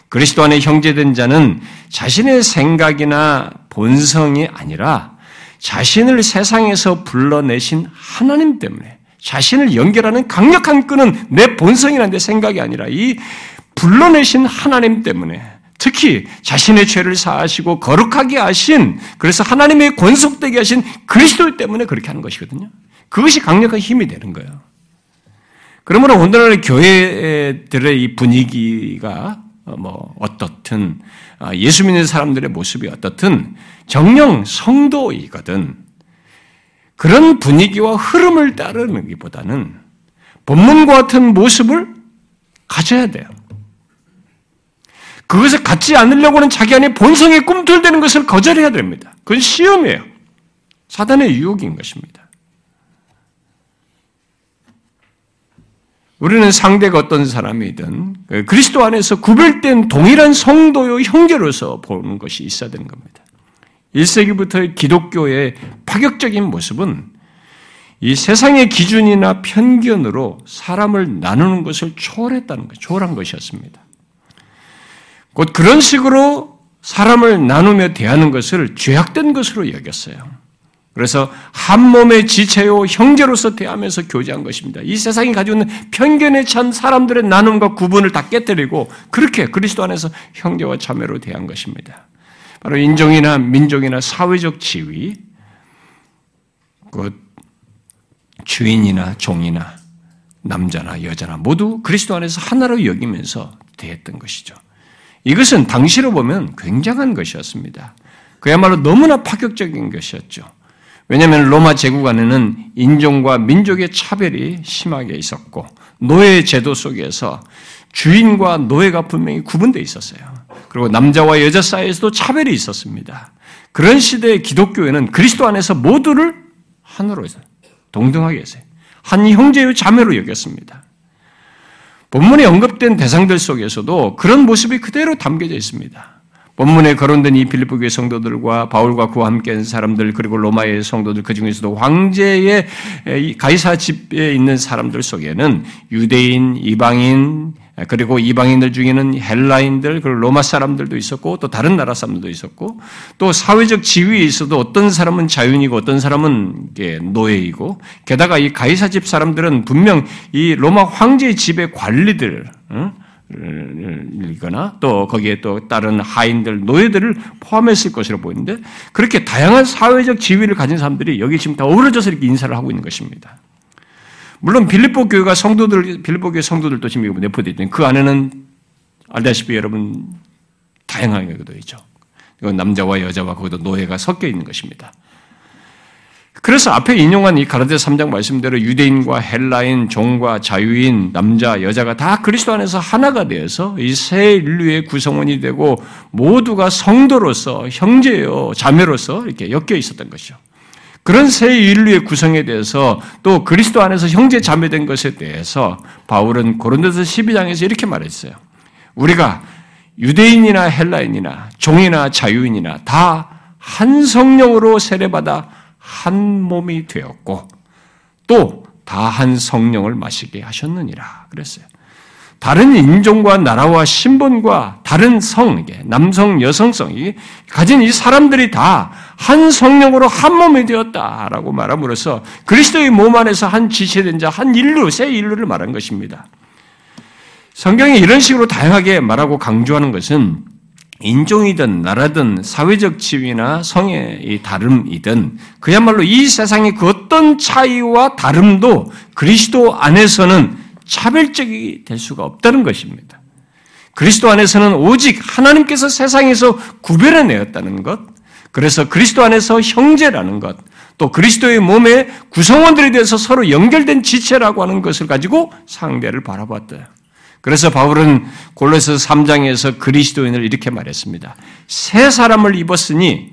그리스도 안에 형제된 자는 자신의 생각이나 본성이 아니라 자신을 세상에서 불러내신 하나님 때문에 자신을 연결하는 강력한 끈은 내 본성이나 내 생각이 아니라 이 불러내신 하나님 때문에 특히 자신의 죄를 사하시고 거룩하게 하신 그래서 하나님의 권속되게 하신 그리스도 때문에 그렇게 하는 것이거든요. 그것이 강력한 힘이 되는 거예요. 그러므로 오늘날 교회들의 이 분위기가 뭐 어떻든 아, 예수 믿는 사람들의 모습이 어떻든 정령 성도이거든 그런 분위기와 흐름을 따르는 것보다는 본문과 같은 모습을 가져야 돼요. 그것을 갖지 않으려고 하는 자기 안에 본성에 꿈틀대는 것을 거절해야 됩니다. 그건 시험이에요. 사단의 유혹인 것입니다. 우리는 상대가 어떤 사람이든 그 그리스도 안에서 구별된 동일한 성도요 형제로서 보는 것이 있어야 되는 겁니다. 1세기부터의 기독교의 파격적인 모습은 이 세상의 기준이나 편견으로 사람을 나누는 것을 초월했다는 것, 초월한 것이었습니다. 곧 그런 식으로 사람을 나누며 대하는 것을 죄악된 것으로 여겼어요. 그래서 한 몸의 지체요 형제로서 대하면서 교제한 것입니다. 이 세상이 가지고 있는 편견에 찬 사람들의 나눔과 구분을 다 깨뜨리고 그렇게 그리스도 안에서 형제와 자매로 대한 것입니다. 바로 인종이나 민족이나 사회적 지위, 그 주인이나 종이나 남자나 여자나 모두 그리스도 안에서 하나로 여기면서 대했던 것이죠. 이것은 당시로 보면 굉장한 것이었습니다. 그야말로 너무나 파격적인 것이었죠. 왜냐하면 로마 제국 안에는 인종과 민족의 차별이 심하게 있었고 노예 제도 속에서 주인과 노예가 분명히 구분되어 있었어요. 그리고 남자와 여자 사이에서도 차별이 있었습니다. 그런 시대의 기독교회는 그리스도 안에서 모두를 하나로 해서 동등하게 했어요. 한 형제의 자매로 여겼습니다. 본문에 언급된 대상들 속에서도 그런 모습이 그대로 담겨져 있습니다. 본문에 거론된 이 빌립보 교회 성도들과 바울과 그와 함께한 사람들 그리고 로마의 성도들 그 중에서도 황제의 가이사 집에 있는 사람들 속에는 유대인, 이방인, 그리고 이방인들 중에는 헬라인들, 그리고 로마 사람들도 있었고, 또 다른 나라 사람들도 있었고, 또 사회적 지위에 있어도 어떤 사람은 자윤이고 어떤 사람은 노예이고, 게다가 이 가이사 집 사람들은 분명 이 로마 황제의 집의 관리들, 이거나 또 거기에 또 다른 하인들, 노예들을 포함했을 것으로 보이는데 그렇게 다양한 사회적 지위를 가진 사람들이 여기 지금 다 어우러져서 이렇게 인사를 하고 있는 것입니다. 물론 빌립보 교회가 성도들, 빌립보 교회 성도들도 지금 내포되어 있는 그 안에는 알다시피 여러분 경우도 있죠. 남자와 여자와 거기도 노예가 섞여 있는 것입니다. 그래서 앞에 인용한 이 가라데 3장 말씀대로 유대인과 헬라인, 종과 자유인, 남자, 여자가 다 그리스도 안에서 하나가 되어서 이새 인류의 구성원이 되고 모두가 성도로서 형제요, 자매로서 이렇게 엮여 있었던 것이죠. 그런 새 인류의 구성에 대해서 또 그리스도 안에서 형제 자매된 것에 대해서 바울은 고린도서 12장에서 이렇게 말했어요. 우리가 유대인이나 헬라인이나 종이나 자유인이나 다 한 성령으로 세례받아 한 몸이 되었고 또 다 한 성령을 마시게 하셨느니라 그랬어요. 다른 인종과 나라와 신분과 다른 성, 남성, 여성성이 가진 이 사람들이 다 한 성령으로 한 몸이 되었다라고 말함으로써 그리스도의 몸 안에서 한 지체된 자, 한 인류, 새 인류를 말한 것입니다. 성경이 이런 식으로 다양하게 말하고 강조하는 것은 인종이든 나라든 사회적 지위나 성의 다름이든 그야말로 이 세상의 그 어떤 차이와 다름도 그리스도 안에서는 차별적이 될 수가 없다는 것입니다. 그리스도 안에서는 오직 하나님께서 세상에서 구별해 내었다는 것, 그래서 그리스도 안에서 형제라는 것, 또 그리스도의 몸의 구성원들에 대해서 서로 연결된 지체라고 하는 것을 가지고 상대를 바라봤다. 그래서 바울은 골로새 3장에서 그리스도인을 이렇게 말했습니다. 새 사람을 입었으니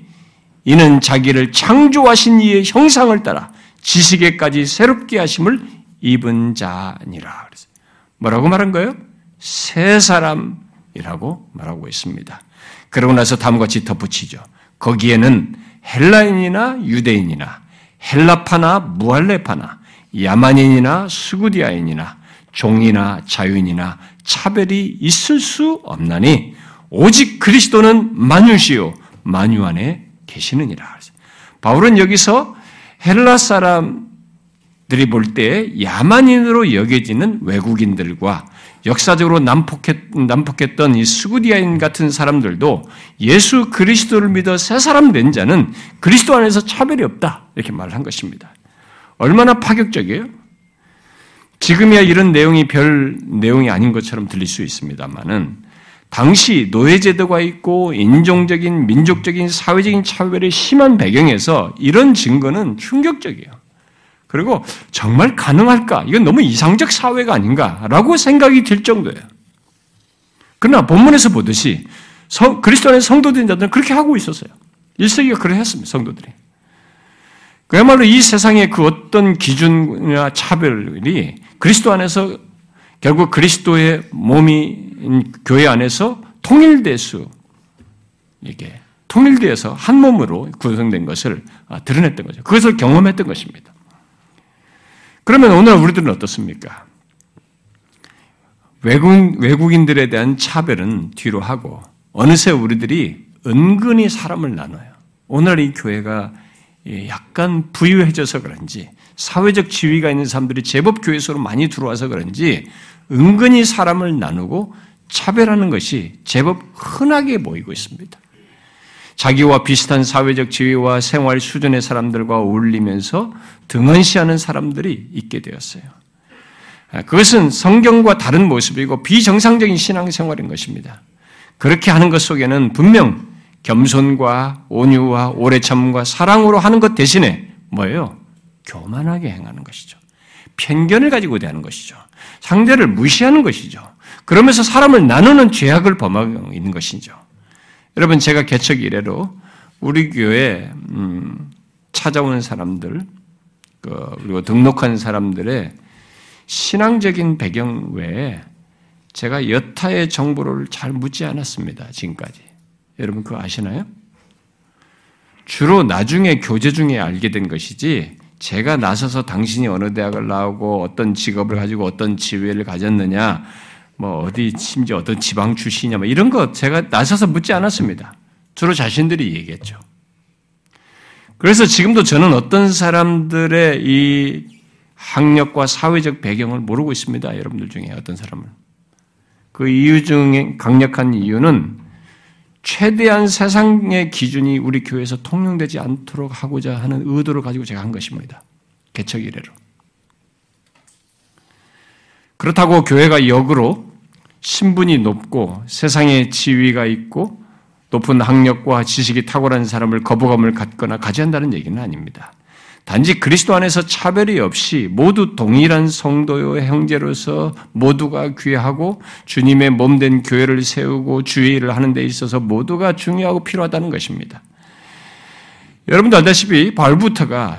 이는 자기를 창조하신 이의 형상을 따라 지식에까지 새롭게 하심을 입은 자니라. 뭐라고 말한 거예요? 새 사람이라고 말하고 있습니다. 그러고 나서 다음과 같이 덧붙이죠. 거기에는 헬라인이나 유대인이나 헬라파나 무할레파나 야만인이나 수구디아인이나 종이나 자유인이나 차별이 있을 수 없나니 오직 그리스도는 만유시요 만유 안에 계시느니라. 바울은 여기서 헬라 사람들이 볼 때 야만인으로 여겨지는 외국인들과 역사적으로 난폭했, 난폭했던 이 수구디아인 같은 사람들도 예수 그리스도를 믿어 새 사람 된 자는 그리스도 안에서 차별이 없다. 이렇게 말을 한 것입니다. 얼마나 파격적이에요? 지금이야 이런 내용이 별 내용이 아닌 것처럼 들릴 수 있습니다만은 당시 노예제도가 있고 인종적인 민족적인 사회적인 차별이 심한 배경에서 이런 증거는 충격적이에요. 그리고 정말 가능할까? 이건 너무 이상적 사회가 아닌가라고 생각이 들 정도예요. 그러나 본문에서 보듯이 성, 그리스도 안에 성도된 자들은 그렇게 하고 있었어요. 1세기가 그래 했습니다. 성도들이. 그야말로 이 세상의 그 어떤 기준이나 차별이 그리스도 안에서 결국 그리스도의 몸이 교회 안에서 통일될 수 이게 통일되어서 한 몸으로 구성된 것을 아, 드러냈던 거죠. 그것을 경험했던 것입니다. 그러면 오늘 우리들은 어떻습니까? 외국, 외국인들에 대한 차별은 뒤로 하고 어느새 우리들이 은근히 사람을 나눠요. 오늘 이 교회가 약간 부유해져서 그런지 사회적 지위가 있는 사람들이 제법 교회 속으로 많이 들어와서 그런지 은근히 사람을 나누고 차별하는 것이 제법 흔하게 보이고 있습니다. 자기와 비슷한 사회적 지위와 생활 수준의 사람들과 어울리면서 등한시하는 사람들이 있게 되었어요. 그것은 성경과 다른 모습이고 비정상적인 신앙생활인 것입니다. 그렇게 하는 것 속에는 분명 겸손과 온유와 오래 참과 사랑으로 하는 것 대신에 뭐예요? 교만하게 행하는 것이죠. 편견을 가지고 대하는 것이죠. 상대를 무시하는 것이죠. 그러면서 사람을 나누는 죄악을 범하고 있는 것이죠. 여러분 제가 개척 이래로 우리 교회 음, 찾아오는 사람들 그, 그리고 등록한 사람들의 신앙적인 배경 외에 제가 여타의 정보를 잘 묻지 않았습니다. 지금까지. 여러분 그거 아시나요? 주로 나중에 교제 중에 알게 된 것이지 제가 나서서 당신이 어느 대학을 나오고 어떤 직업을 가지고 어떤 지위를 가졌느냐 뭐 어디 심지어 어떤 지방 출신이냐 뭐 이런 거 제가 나서서 묻지 않았습니다. 주로 자신들이 얘기했죠. 그래서 지금도 저는 어떤 사람들의 이 학력과 사회적 배경을 모르고 있습니다. 여러분들 중에 어떤 사람을. 그 이유 중에 강력한 이유는 최대한 세상의 기준이 우리 교회에서 통용되지 않도록 하고자 하는 의도를 가지고 제가 한 것입니다. 개척 이래로. 그렇다고 교회가 역으로 신분이 높고 세상에 지위가 있고 높은 학력과 지식이 탁월한 사람을 거부감을 갖거나 가지 한다는 얘기는 아닙니다. 단지 그리스도 안에서 차별이 없이 모두 동일한 성도요 형제로서 모두가 귀하고 주님의 몸된 교회를 세우고 주의를 하는 데 있어서 모두가 중요하고 필요하다는 것입니다. 여러분도 알다시피 바울부터가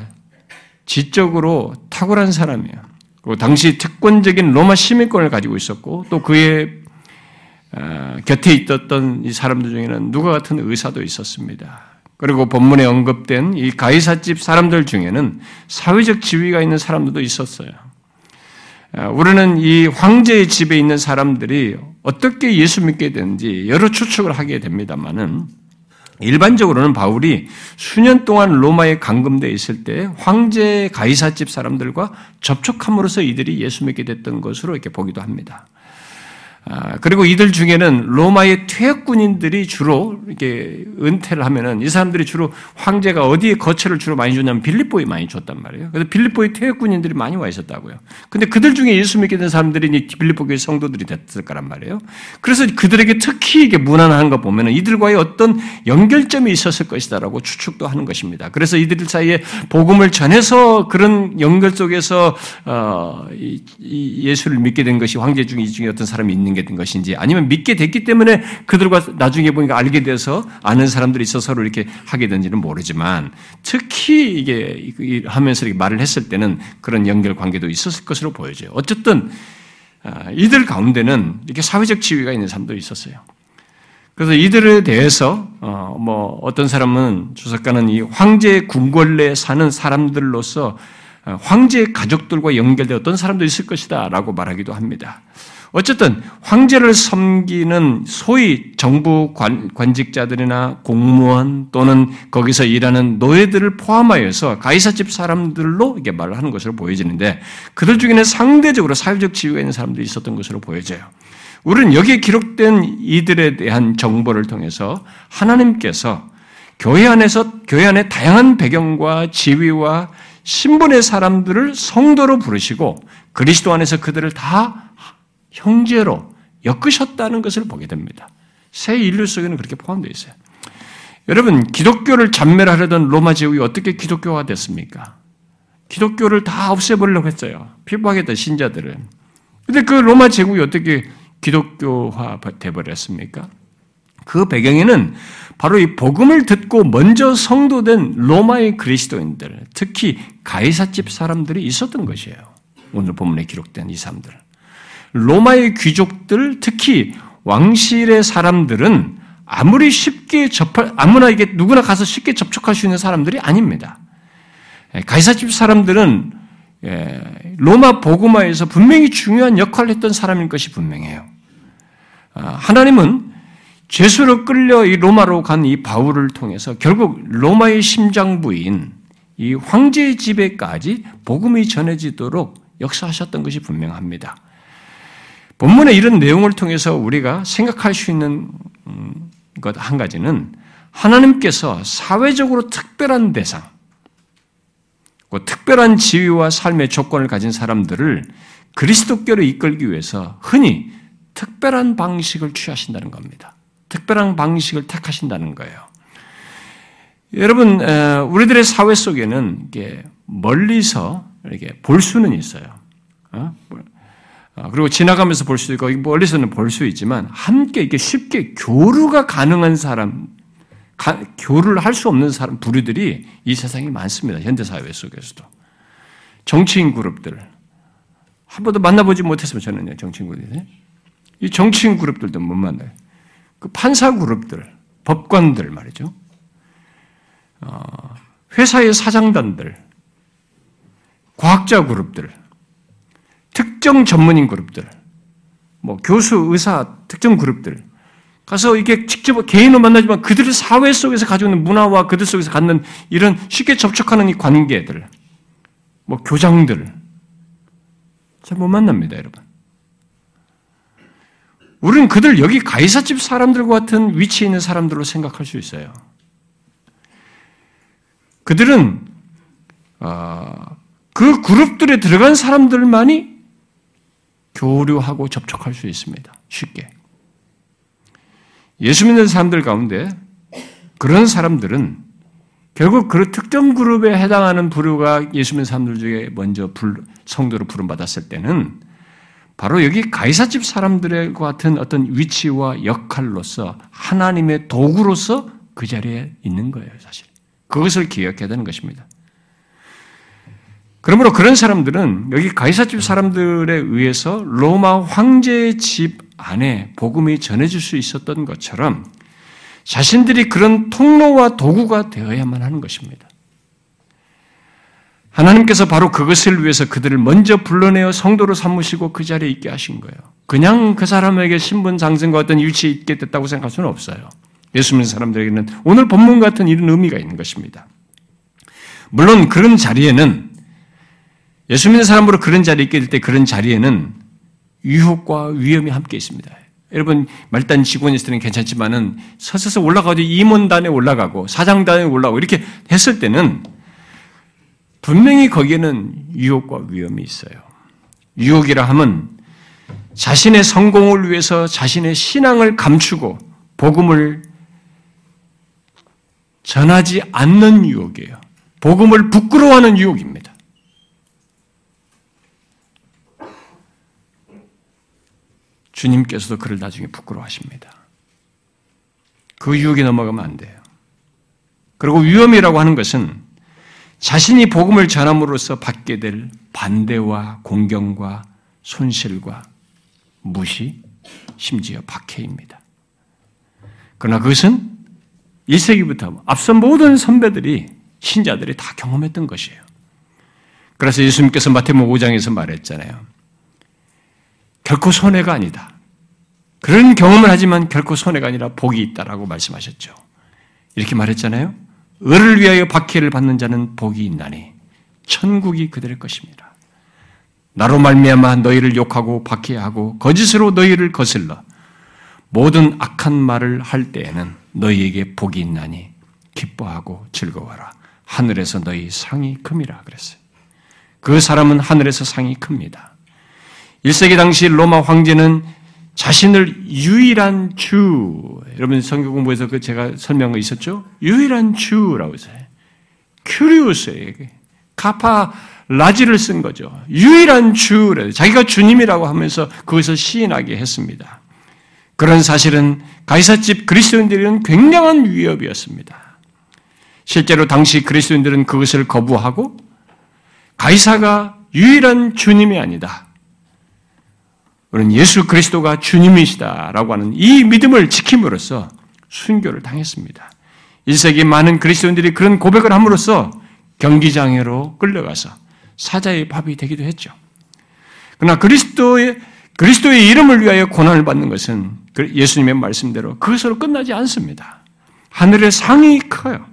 지적으로 탁월한 사람이에요. 그리고 당시 특권적인 로마 시민권을 가지고 있었고 또 그의 어, 곁에 있었던 이 사람들 중에는 누가 같은 의사도 있었습니다. 그리고 본문에 언급된 이 가이사집 사람들 중에는 사회적 지위가 있는 사람들도 있었어요. 어, 우리는 이 황제의 집에 있는 사람들이 어떻게 예수 믿게 되는지 여러 추측을 하게 됩니다만은 일반적으로는 바울이 수년 동안 로마에 감금되어 있을 때 황제 가이사집 사람들과 접촉함으로써 이들이 예수 믿게 됐던 것으로 이렇게 보기도 합니다. 아, 그리고 이들 중에는 로마의 퇴역군인들이 주로 이렇게 은퇴를 하면은 이 사람들이 주로 황제가 어디에 거처를 주로 많이 줬냐면 빌립보에 많이 줬단 말이에요. 그래서 빌립보에 퇴역군인들이 많이 와 있었다고요. 근데 그들 중에 예수 믿게 된 사람들이 빌립보 교회 성도들이 됐을 거란 말이에요. 그래서 그들에게 특히 이게 무난한 거 보면은 이들과의 어떤 연결점이 있었을 것이다라고 추측도 하는 것입니다. 그래서 이들 사이에 복음을 전해서 그런 연결 속에서 어, 이, 예수를 믿게 된 것이 황제 중에 이 중에 어떤 사람이 있는 게된 것인지 아니면 믿게 됐기 때문에 그들과 나중에 보니까 알게 돼서 아는 사람들이 있어 서로 이렇게 하게 된지는 모르지만 특히 이게 하면서 이렇게 말을 했을 때는 그런 연결 관계도 있었을 것으로 보여져요. 어쨌든 아, 이들 가운데는 이렇게 사회적 지위가 있는 사람도 있었어요. 그래서 이들에 대해서 어, 뭐 어떤 사람은 주석가는 이 황제 궁궐내에 사는 사람들로서 어, 황제 가족들과 연결된 어떤 사람도 있을 것이다라고 말하기도 합니다. 어쨌든 황제를 섬기는 소위 정부 관, 직자들이나 공무원 또는 거기서 일하는 노예들을 포함하여서 가이사집 사람들로 이게 말을 하는 것으로 보여지는데 그들 중에는 상대적으로 사회적 지위가 있는 사람들이 있었던 것으로 보여져요. 우리는 여기에 기록된 이들에 대한 정보를 통해서 하나님께서 교회 안에서 교회 안에 다양한 배경과 지위와 신분의 사람들을 성도로 부르시고 그리스도 안에서 그들을 다 형제로 엮으셨다는 것을 보게 됩니다. 새 인류 속에는 그렇게 포함되어 있어요. 여러분, 기독교를 잔멸하려던 로마 제국이 어떻게 기독교가 됐습니까? 기독교를 다 없애버리려고 했어요. 피부하겠다, 신자들을. 근데 그 로마 제국이 어떻게 기독교화 돼버렸습니까? 그 배경에는 바로 이 복음을 듣고 먼저 성도된 로마의 그리스도인들, 특히 가이사집 사람들이 있었던 것이에요. 오늘 본문에 기록된 이 사람들. 로마의 귀족들, 특히 왕실의 사람들은 아무리 쉽게 접할, 아무나 이게 누구나 가서 쉽게 접촉할 수 있는 사람들이 아닙니다. 예, 가이사집 사람들은 예, 로마 복음화에서 분명히 중요한 역할을 했던 사람인 것이 분명해요. 아, 하나님은 죄수로 끌려 이 로마로 간 이 바울을 통해서 결국 로마의 심장부인 이 황제의 집에까지 복음이 전해지도록 역사하셨던 것이 분명합니다. 본문의 이런 내용을 통해서 우리가 생각할 수 있는 음, 것한 가지는 하나님께서 사회적으로 특별한 대상, 그 특별한 지위와 삶의 조건을 가진 사람들을 그리스도께로 이끌기 위해서 흔히 특별한 방식을 취하신다는 겁니다. 특별한 방식을 택하신다는 거예요. 여러분, 우리들의 사회 속에는 멀리서 이렇게 볼 수는 있어요. 어? 어, 그리고 지나가면서 볼 수도 있고 멀리서는 볼 수 있지만 함께 이렇게 쉽게 교류가 가능한 사람, 교류를 할 수 없는 사람 부류들이 이 세상에 많습니다. 현대 사회 속에서도 정치인 그룹들 한 번도 만나보지 못했으면 저는 정치인 그룹이 이 정치인 그룹들도 못 만나요. 그 판사 그룹들, 법관들 말이죠. 어, 회사의 사장단들, 과학자 그룹들, 특정 전문인 그룹들, 뭐 교수, 의사, 특정 그룹들 가서 이게 직접 개인으로 만나지만 그들의 사회 속에서 가지고 있는 문화와 그들 속에서 갖는 이런 쉽게 접촉하는 이 관계들, 뭐 교장들 잘 못 만납니다, 여러분. 우리는 그들 여기 가이사집 사람들과 같은 위치에 있는 사람들로 생각할 수 있어요. 그들은 어, 그 그룹들에 들어간 사람들만이 교류하고 접촉할 수 있습니다. 쉽게. 예수 믿는 사람들 가운데 그런 사람들은 결국 그 특정 그룹에 해당하는 부류가 예수 믿는 사람들 중에 먼저 성도로 부름받았을 때는 바로 여기 가이사집 사람들과 같은 어떤 위치와 역할로서 하나님의 도구로서 그 자리에 있는 거예요, 사실. 그것을 기억해야 되는 것입니다. 그러므로 그런 사람들은 여기 가이사집 사람들에 의해서 로마 황제의 집 안에 복음이 전해질 수 있었던 것처럼 자신들이 그런 통로와 도구가 되어야만 하는 것입니다. 하나님께서 바로 그것을 위해서 그들을 먼저 불러내어 성도로 삼으시고 그 자리에 있게 하신 거예요. 그냥 그 사람에게 신분 상승과 어떤 위치에 있게 됐다고 생각할 수는 없어요. 예수 믿는 사람들에게는 오늘 본문 같은 이런 의미가 있는 것입니다. 물론 그런 자리에는 예수 믿는 사람으로 그런 자리에 있게 될 때 그런 자리에는 유혹과 위험이 함께 있습니다. 여러분 말단 직원일 때는 괜찮지만은 서서서 올라가도 임원단에 올라가고 사장단에 올라가고 이렇게 했을 때는 분명히 거기에는 유혹과 위험이 있어요. 유혹이라 함은 자신의 성공을 위해서 자신의 신앙을 감추고 복음을 전하지 않는 유혹이에요. 복음을 부끄러워하는 유혹입니다. 주님께서도 그를 나중에 부끄러워하십니다. 그 유혹에 넘어가면 안 돼요. 그리고 위험이라고 하는 것은 자신이 복음을 전함으로써 받게 될 반대와 공경과 손실과 무시, 심지어 박해입니다. 그러나 그것은 1세기부터 앞선 모든 선배들이 신자들이 다 경험했던 것이에요. 그래서 예수님께서 마태복음 5장에서 말했잖아요. 결코 손해가 아니다. 그런 경험을 하지만 결코 손해가 아니라 복이 있다라고 말씀하셨죠. 이렇게 말했잖아요. 을을 위하여 박해를 받는 자는 복이 있나니 천국이 그들의 것입니다. 나로 말미암아 너희를 욕하고 박해하고 거짓으로 너희를 거슬러 모든 악한 말을 할 때에는 너희에게 복이 있나니 기뻐하고 즐거워라. 하늘에서 너희 상이 큼이라 그랬어요. 그 사람은 하늘에서 상이 큽니다. 1세기 당시 로마 황제는 자신을 유일한 주, 여러분 성경 공부에서 그 제가 설명한 거 있었죠? 유일한 주라고 했어요. 큐리우스에게 카파 라지를 쓴 거죠. 유일한 주래 자기가 주님이라고 하면서 그것을 시인하게 했습니다. 그런 사실은 가이사집 그리스도인들은 굉장한 위협이었습니다. 실제로 당시 그리스도인들은 그것을 거부하고 가이사가 유일한 주님이 아니다. 우리는 예수 그리스도가 주님이시다라고 하는 이 믿음을 지킴으로써 순교를 당했습니다. 1세기 많은 그리스도인들이 그런 고백을 함으로써 경기장애로 끌려가서 사자의 밥이 되기도 했죠. 그러나 그리스도의 그리스도의 이름을 위하여 고난을 받는 것은 그 예수님의 말씀대로 그것으로 끝나지 않습니다. 하늘의 상이 커요.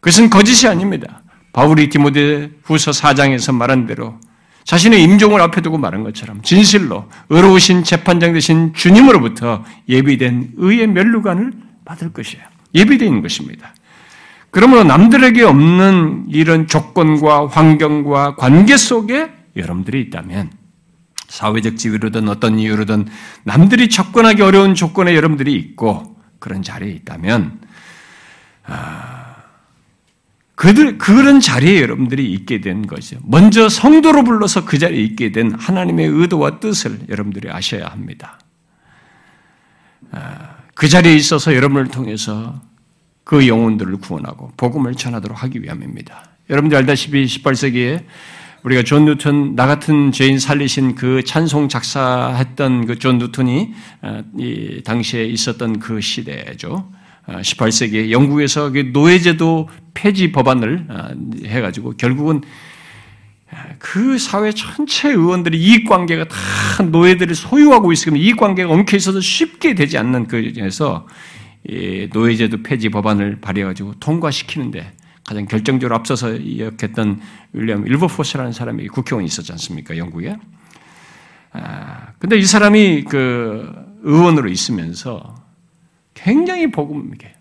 그것은 거짓이 아닙니다. 바울이 디모데 후서 4장에서 말한 대로 자신의 임종을 앞에 두고 말한 것처럼 진실로 의로우신 재판장 되신 주님으로부터 예비된 의의 멸류관을 받을 것이에요. 예비된 것입니다. 그러므로 남들에게 없는 이런 조건과 환경과 관계 속에 여러분들이 있다면 사회적 지위로든 어떤 이유로든 남들이 접근하기 어려운 조건에 여러분들이 있고 그런 자리에 있다면 아, 그들 그런 자리에 여러분들이 있게 된 거죠. 먼저 성도로 불러서 그 자리에 있게 된 하나님의 의도와 뜻을 여러분들이 아셔야 합니다. 아, 그 자리에 있어서 여러분을 통해서 그 영혼들을 구원하고 복음을 전하도록 하기 위함입니다. 여러분들 알다시피 18세기에 우리가 존 뉴턴 나 같은 죄인 살리신 그 찬송 작사했던 그 존 뉴턴이 어, 이 당시에 있었던 그 시대죠. 18세기에 어, 영국에서 그 노예제도 폐지 법안을 어, 해가지고 결국은 그 사회 전체 의원들이 이익 관계가 다 노예들이 소유하고 있으면 이익 관계가 엉켜 있어서 쉽게 되지 않는 그 중에서 노예제도 폐지 법안을 발의해가지고 통과시키는데 가장 결정적으로 앞서서 이역했던 윌리엄 일버포스라는 사람이 국회의원이 있었지 않습니까? 영국에. 아, 근데 이 사람이 그 의원으로 있으면서 굉장히 복음이게.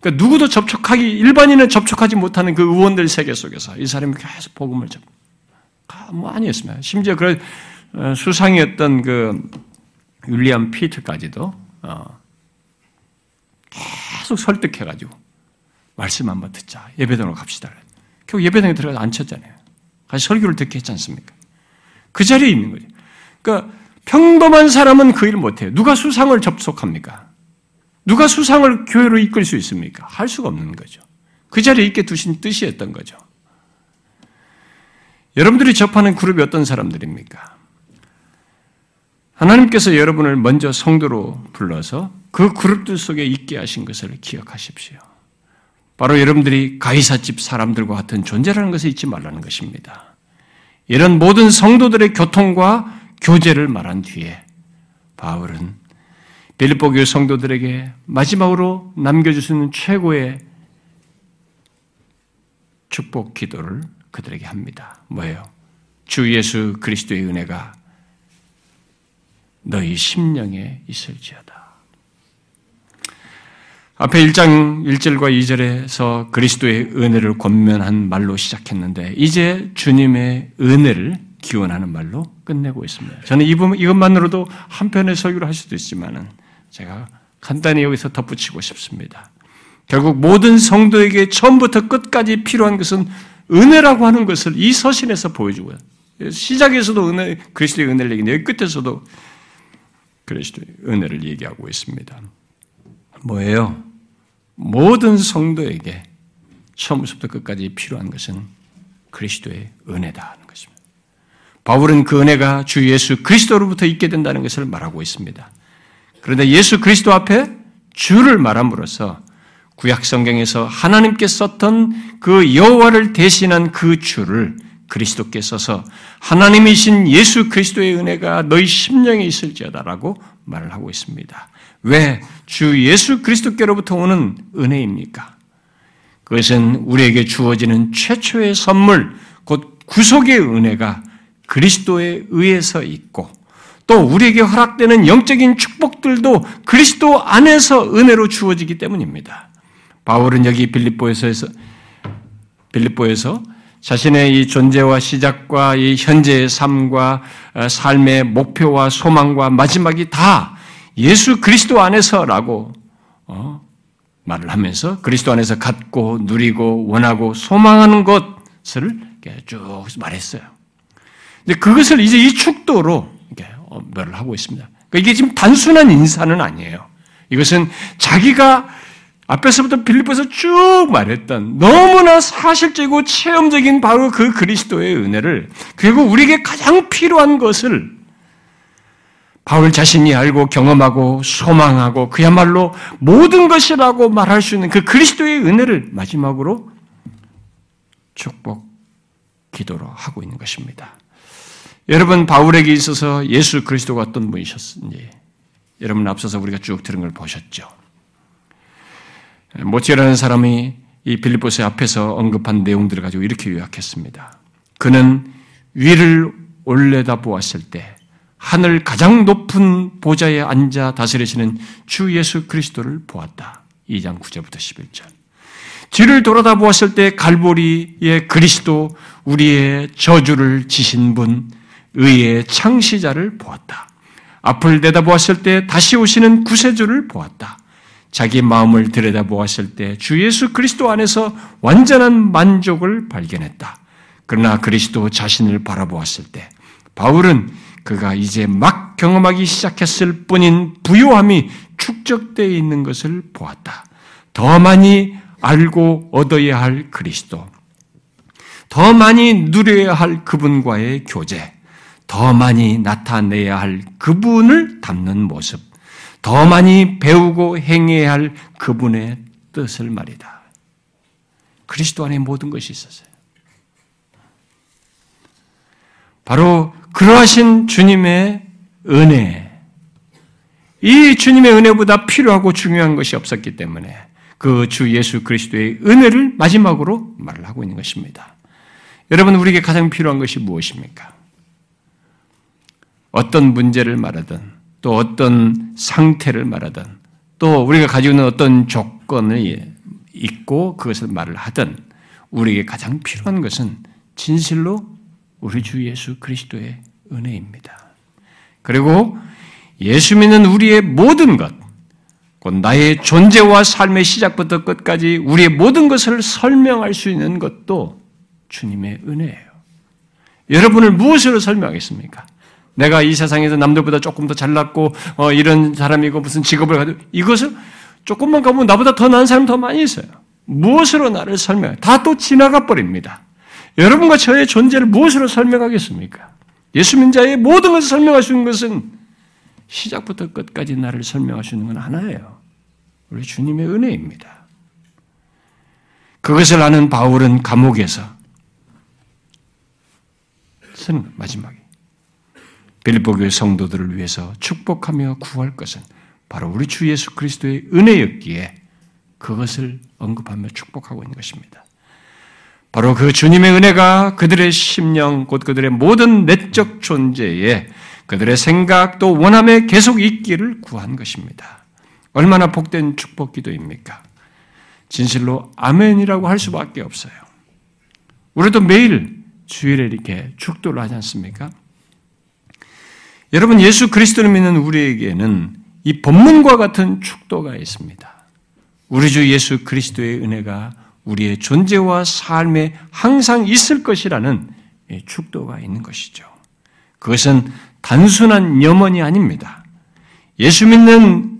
그러니까 누구도 접촉하기 일반인은 접촉하지 못하는 그 의원들 세계 속에서 이 사람이 계속 복음을 접. 뭐 아니었습니다. 심지어 그 수상이었던 그 윌리엄 피트까지도 어, 계속 설득해가지고 말씀 한번 듣자. 예배당으로 갑시다. 결국 예배당에 들어가서 앉혔잖아요. 같이 설교를 듣게 했지 않습니까? 그 자리에 있는 거죠. 그러니까 평범한 사람은 그 일을 못해요. 누가 수상을 접속합니까? 누가 수상을 교회로 이끌 수 있습니까? 할 수가 없는 거죠. 그 자리에 있게 두신 뜻이었던 거죠. 여러분들이 접하는 그룹이 어떤 사람들입니까? 하나님께서 여러분을 먼저 성도로 불러서 그 그룹들 속에 있게 하신 것을 기억하십시오. 바로 여러분들이 가이사집 사람들과 같은 존재라는 것을 잊지 말라는 것입니다. 이런 모든 성도들의 교통과 교제를 말한 뒤에 바울은 빌립보 교회 성도들에게 마지막으로 남겨주시는 최고의 축복 기도를 그들에게 합니다. 뭐예요? 주 예수 그리스도의 은혜가 너희 심령에 있을지어다. 앞에 1장 1절과 2절에서 그리스도의 은혜를 권면한 말로 시작했는데 이제 주님의 은혜를 기원하는 말로 끝내고 있습니다. 저는 이 부분 이것만으로도 한편의 설교를 할 수도 있지만은 제가 간단히 여기서 덧붙이고 싶습니다. 결국 모든 성도에게 처음부터 끝까지 필요한 것은 은혜라고 하는 것을 이 서신에서 보여주고요. 시작에서도 은혜, 그리스도의 은혜를 얘기하는데 끝에서도 그리스도의 은혜를 얘기하고 있습니다. 뭐예요? 모든 성도에게 처음부터 끝까지 필요한 것은 그리스도의 은혜다 하는 것입니다. 바울은 그 은혜가 주 예수 그리스도로부터 있게 된다는 것을 말하고 있습니다. 그런데 예수 그리스도 앞에 주를 말함으로써 구약 성경에서 하나님께 썼던 그 여호와를 대신한 그 주를 그리스도께 써서 하나님이신 예수 그리스도의 은혜가 너희 심령에 있을지어다라고 말을 하고 있습니다. 왜? 주 예수 그리스도께로부터 오는 은혜입니까? 그것은 우리에게 주어지는 최초의 선물, 곧 구속의 은혜가 그리스도에 의해서 있고, 또 우리에게 허락되는 영적인 축복들도 그리스도 안에서 은혜로 주어지기 때문입니다. 바울은 여기 빌립보에서 빌립보에서 자신의 이 존재와 시작과 이 현재의 삶과 어, 삶의 목표와 소망과 마지막이 다 예수 그리스도 안에서라고 어, 말을 하면서 그리스도 안에서 갖고 누리고 원하고 소망하는 것을 쭉 말했어요. 근데 그것을 이제 이 축도로 어, 말을 하고 있습니다. 그러니까 이게 지금 단순한 인사는 아니에요. 이것은 자기가 앞에서부터 빌립보에서 쭉 말했던 너무나 사실적이고 체험적인 바로 그 그리스도의 은혜를 그리고 우리에게 가장 필요한 것을 바울 자신이 알고 경험하고 소망하고 그야말로 모든 것이라고 말할 수 있는 그 그리스도의 은혜를 마지막으로 축복 기도로 하고 있는 것입니다. 여러분 바울에게 있어서 예수 그리스도가 어떤 분이셨는지 여러분 앞서서 우리가 쭉 들은 걸 보셨죠. 모티라는 사람이 이 빌립보스 앞에서 언급한 내용들을 가지고 이렇게 요약했습니다. 그는 위를 올려다 보았을 때 하늘 가장 높은 보좌에 앉아 다스리시는 주 예수 그리스도를 보았다. 2장 9절부터 11절. 뒤를 돌아다 보았을 때 갈보리의 그리스도 우리의 저주를 지신 분 의의 창시자를 보았다. 앞을 내다보았을 때 다시 오시는 구세주를 보았다. 자기 마음을 들여다보았을 때 주 예수 그리스도 안에서 완전한 만족을 발견했다. 그러나 그리스도 자신을 바라보았을 때 바울은 그가 이제 막 경험하기 시작했을 뿐인 부요함이 축적되어 있는 것을 보았다. 더 많이 알고 얻어야 할 그리스도, 더 많이 누려야 할 그분과의 교제, 더 많이 나타내야 할 그분을 담는 모습, 더 많이 배우고 행해야 할 그분의 뜻을 말이다. 그리스도 안에 모든 것이 있었어요. 바로 그러하신 주님의 은혜, 이 주님의 은혜보다 필요하고 중요한 것이 없었기 때문에 그 주 예수 그리스도의 은혜를 마지막으로 말을 하고 있는 것입니다. 여러분, 우리에게 가장 필요한 것이 무엇입니까? 어떤 문제를 말하든, 또 어떤 상태를 말하든, 또 우리가 가지고 있는 어떤 조건을 있고 그것을 말을 하든, 우리에게 가장 필요한 것은 진실로 우리 주 예수 그리스도의 은혜입니다. 그리고 예수 믿는 우리의 모든 것, 곧 나의 존재와 삶의 시작부터 끝까지 우리의 모든 것을 설명할 수 있는 것도 주님의 은혜예요. 여러분을 무엇으로 설명하겠습니까? 내가 이 세상에서 남들보다 조금 더 잘났고 어, 이런 사람이고 무슨 직업을 가지고 이것을 조금만 가보면 나보다 더 나은 사람 더 많이 있어요. 무엇으로 나를 설명해? 다 또 지나가 버립니다. 여러분과 저의 존재를 무엇으로 설명하겠습니까? 예수 믿는 자의 모든 것을 있는 것은 시작부터 끝까지 나를 있는 건 하나예요. 우리 주님의 은혜입니다. 그것을 아는 바울은 감옥에서 쓰는 마지막에 빌립보 교회 성도들을 위해서 축복하며 구할 것은 바로 우리 주 예수 그리스도의 은혜였기에 그것을 언급하며 축복하고 있는 것입니다. 바로 그 주님의 은혜가 그들의 심령, 곧 그들의 모든 내적 존재에 그들의 생각 또 원함에 계속 있기를 구한 것입니다. 얼마나 복된 축복 기도입니까? 진실로 아멘이라고 할 수밖에 없어요. 우리도 매일 주일에 이렇게 축도를 하지 않습니까? 여러분, 예수 그리스도를 믿는 우리에게는 이 본문과 같은 축도가 있습니다. 우리 주 예수 그리스도의 은혜가 우리의 존재와 삶에 항상 있을 것이라는 축도가 있는 것이죠. 그것은 단순한 염원이 아닙니다. 예수 믿는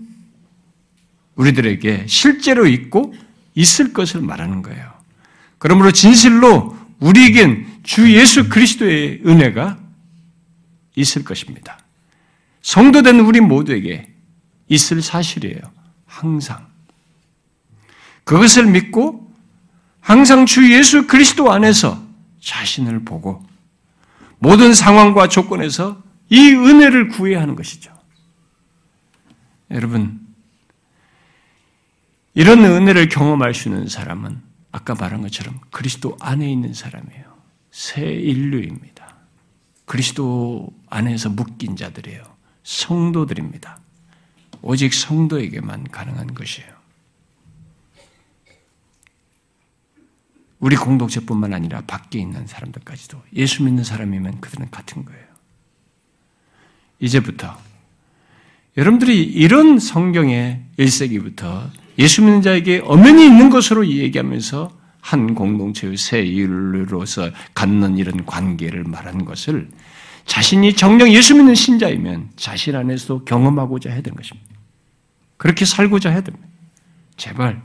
우리들에게 실제로 있고 있을 것을 말하는 거예요. 그러므로 진실로 우리에겐 주 예수 그리스도의 은혜가 있을 것입니다. 성도된 우리 모두에게 있을 사실이에요. 항상. 그것을 믿고 항상 주 예수 그리스도 안에서 자신을 보고 모든 상황과 조건에서 이 은혜를 구해야 하는 것이죠. 여러분, 이런 은혜를 경험할 수 있는 사람은 아까 말한 것처럼 그리스도 안에 있는 사람이에요. 새 인류입니다. 그리스도 안에서 묶인 자들이에요. 성도들입니다. 오직 성도에게만 가능한 것이에요. 우리 공동체뿐만 아니라 밖에 있는 사람들까지도 예수 믿는 사람이면 그들은 같은 거예요. 이제부터 여러분들이 이런 성경의 1세기부터 예수 믿는 자에게 엄연히 있는 것으로 얘기하면서 한 공동체의 새 인류로서 갖는 이런 관계를 말하는 것을 자신이 정령 예수 믿는 신자이면 자신 안에서 경험하고자 해야 되는 것입니다. 그렇게 살고자 해야 됩니다. 제발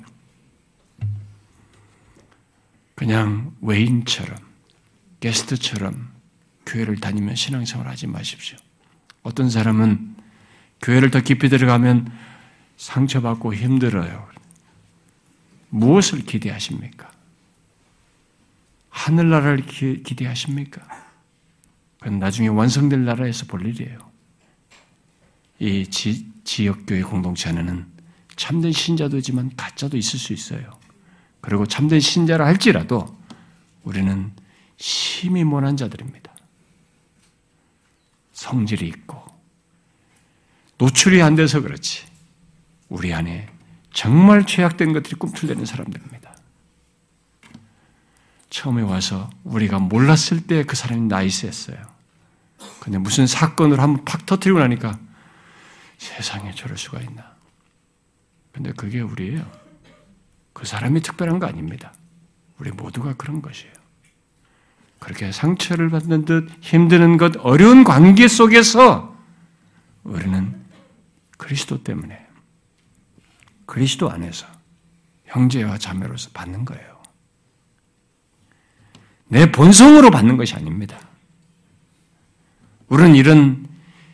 그냥 외인처럼, 게스트처럼 교회를 다니면 신앙생활 하지 마십시오. 어떤 사람은 교회를 더 깊이 들어가면 상처받고 힘들어요. 무엇을 기대하십니까? 하늘나라를 기대하십니까? 그건 나중에 완성될 나라에서 볼 일이에요. 이 지, 지역교회 공동체 안에는 참된 신자도지만 가짜도 있을 수 있어요. 그리고 참된 신자라 할지라도 우리는 심히 못한 자들입니다. 성질이 있고 노출이 안 돼서 그렇지 우리 안에 정말 죄악된 것들이 꿈틀대는 사람들입니다. 처음에 와서 우리가 몰랐을 때 그 사람이 나이스했어요. 근데 무슨 사건을 한번 팍 터뜨리고 나니까 세상에 저럴 수가 있나. 근데 그게 우리예요. 그 사람이 특별한 거 아닙니다. 우리 모두가 그런 것이에요. 그렇게 상처를 받는 듯 힘드는 것, 어려운 관계 속에서 우리는 그리스도 때문에, 그리스도 안에서 형제와 자매로서 받는 거예요. 내 본성으로 받는 것이 아닙니다. 우리는 이런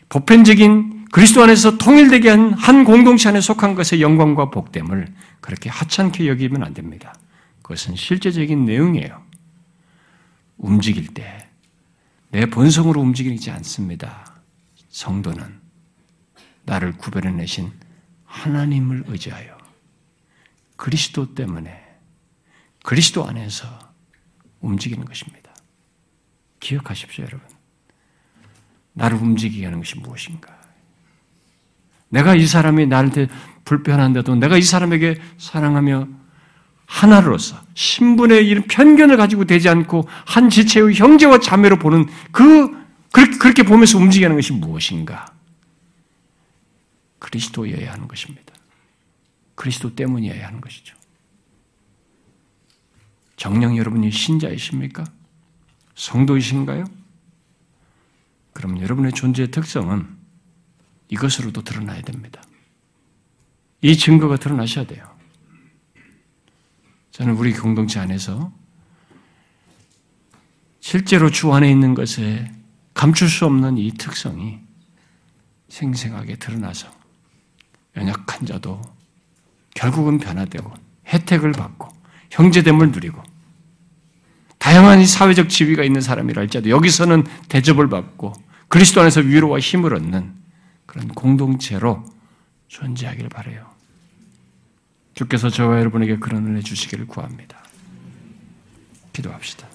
보편적인 그리스도 안에서 통일되게 한 한 공동체 안에 속한 것의 영광과 복됨을 그렇게 하찮게 여기면 안 됩니다. 그것은 실제적인 내용이에요. 움직일 때 내 본성으로 움직이지 않습니다. 성도는 나를 구별해내신 하나님을 의지하여 그리스도 때문에 그리스도 안에서 움직이는 것입니다. 기억하십시오, 여러분. 나를 움직이게 하는 것이 무엇인가? 내가 이 사람이 나한테 불편한데도 내가 이 사람에게 사랑하며 하나로서 신분의 이런 편견을 가지고 되지 않고 한 지체의 형제와 자매로 보는 그 그렇게 보면서 움직이는 것이 무엇인가? 그리스도여야 하는 것입니다. 그리스도 때문이어야 하는 것이죠. 정령 여러분이 신자이십니까? 성도이신가요? 그럼 여러분의 존재의 특성은 이것으로도 드러나야 됩니다. 이 증거가 드러나셔야 돼요. 저는 우리 공동체 안에서 실제로 주 안에 있는 것에 감출 수 없는 이 특성이 생생하게 드러나서 연약한 자도 결국은 변화되고 혜택을 받고 형제됨을 누리고 다양한 사회적 지위가 있는 사람이라 할지라도 여기서는 대접을 받고 그리스도 안에서 위로와 힘을 얻는 그런 공동체로 존재하기를 바래요. 주께서 저와 여러분에게 그런 은혜 주시기를 구합니다. 기도합시다.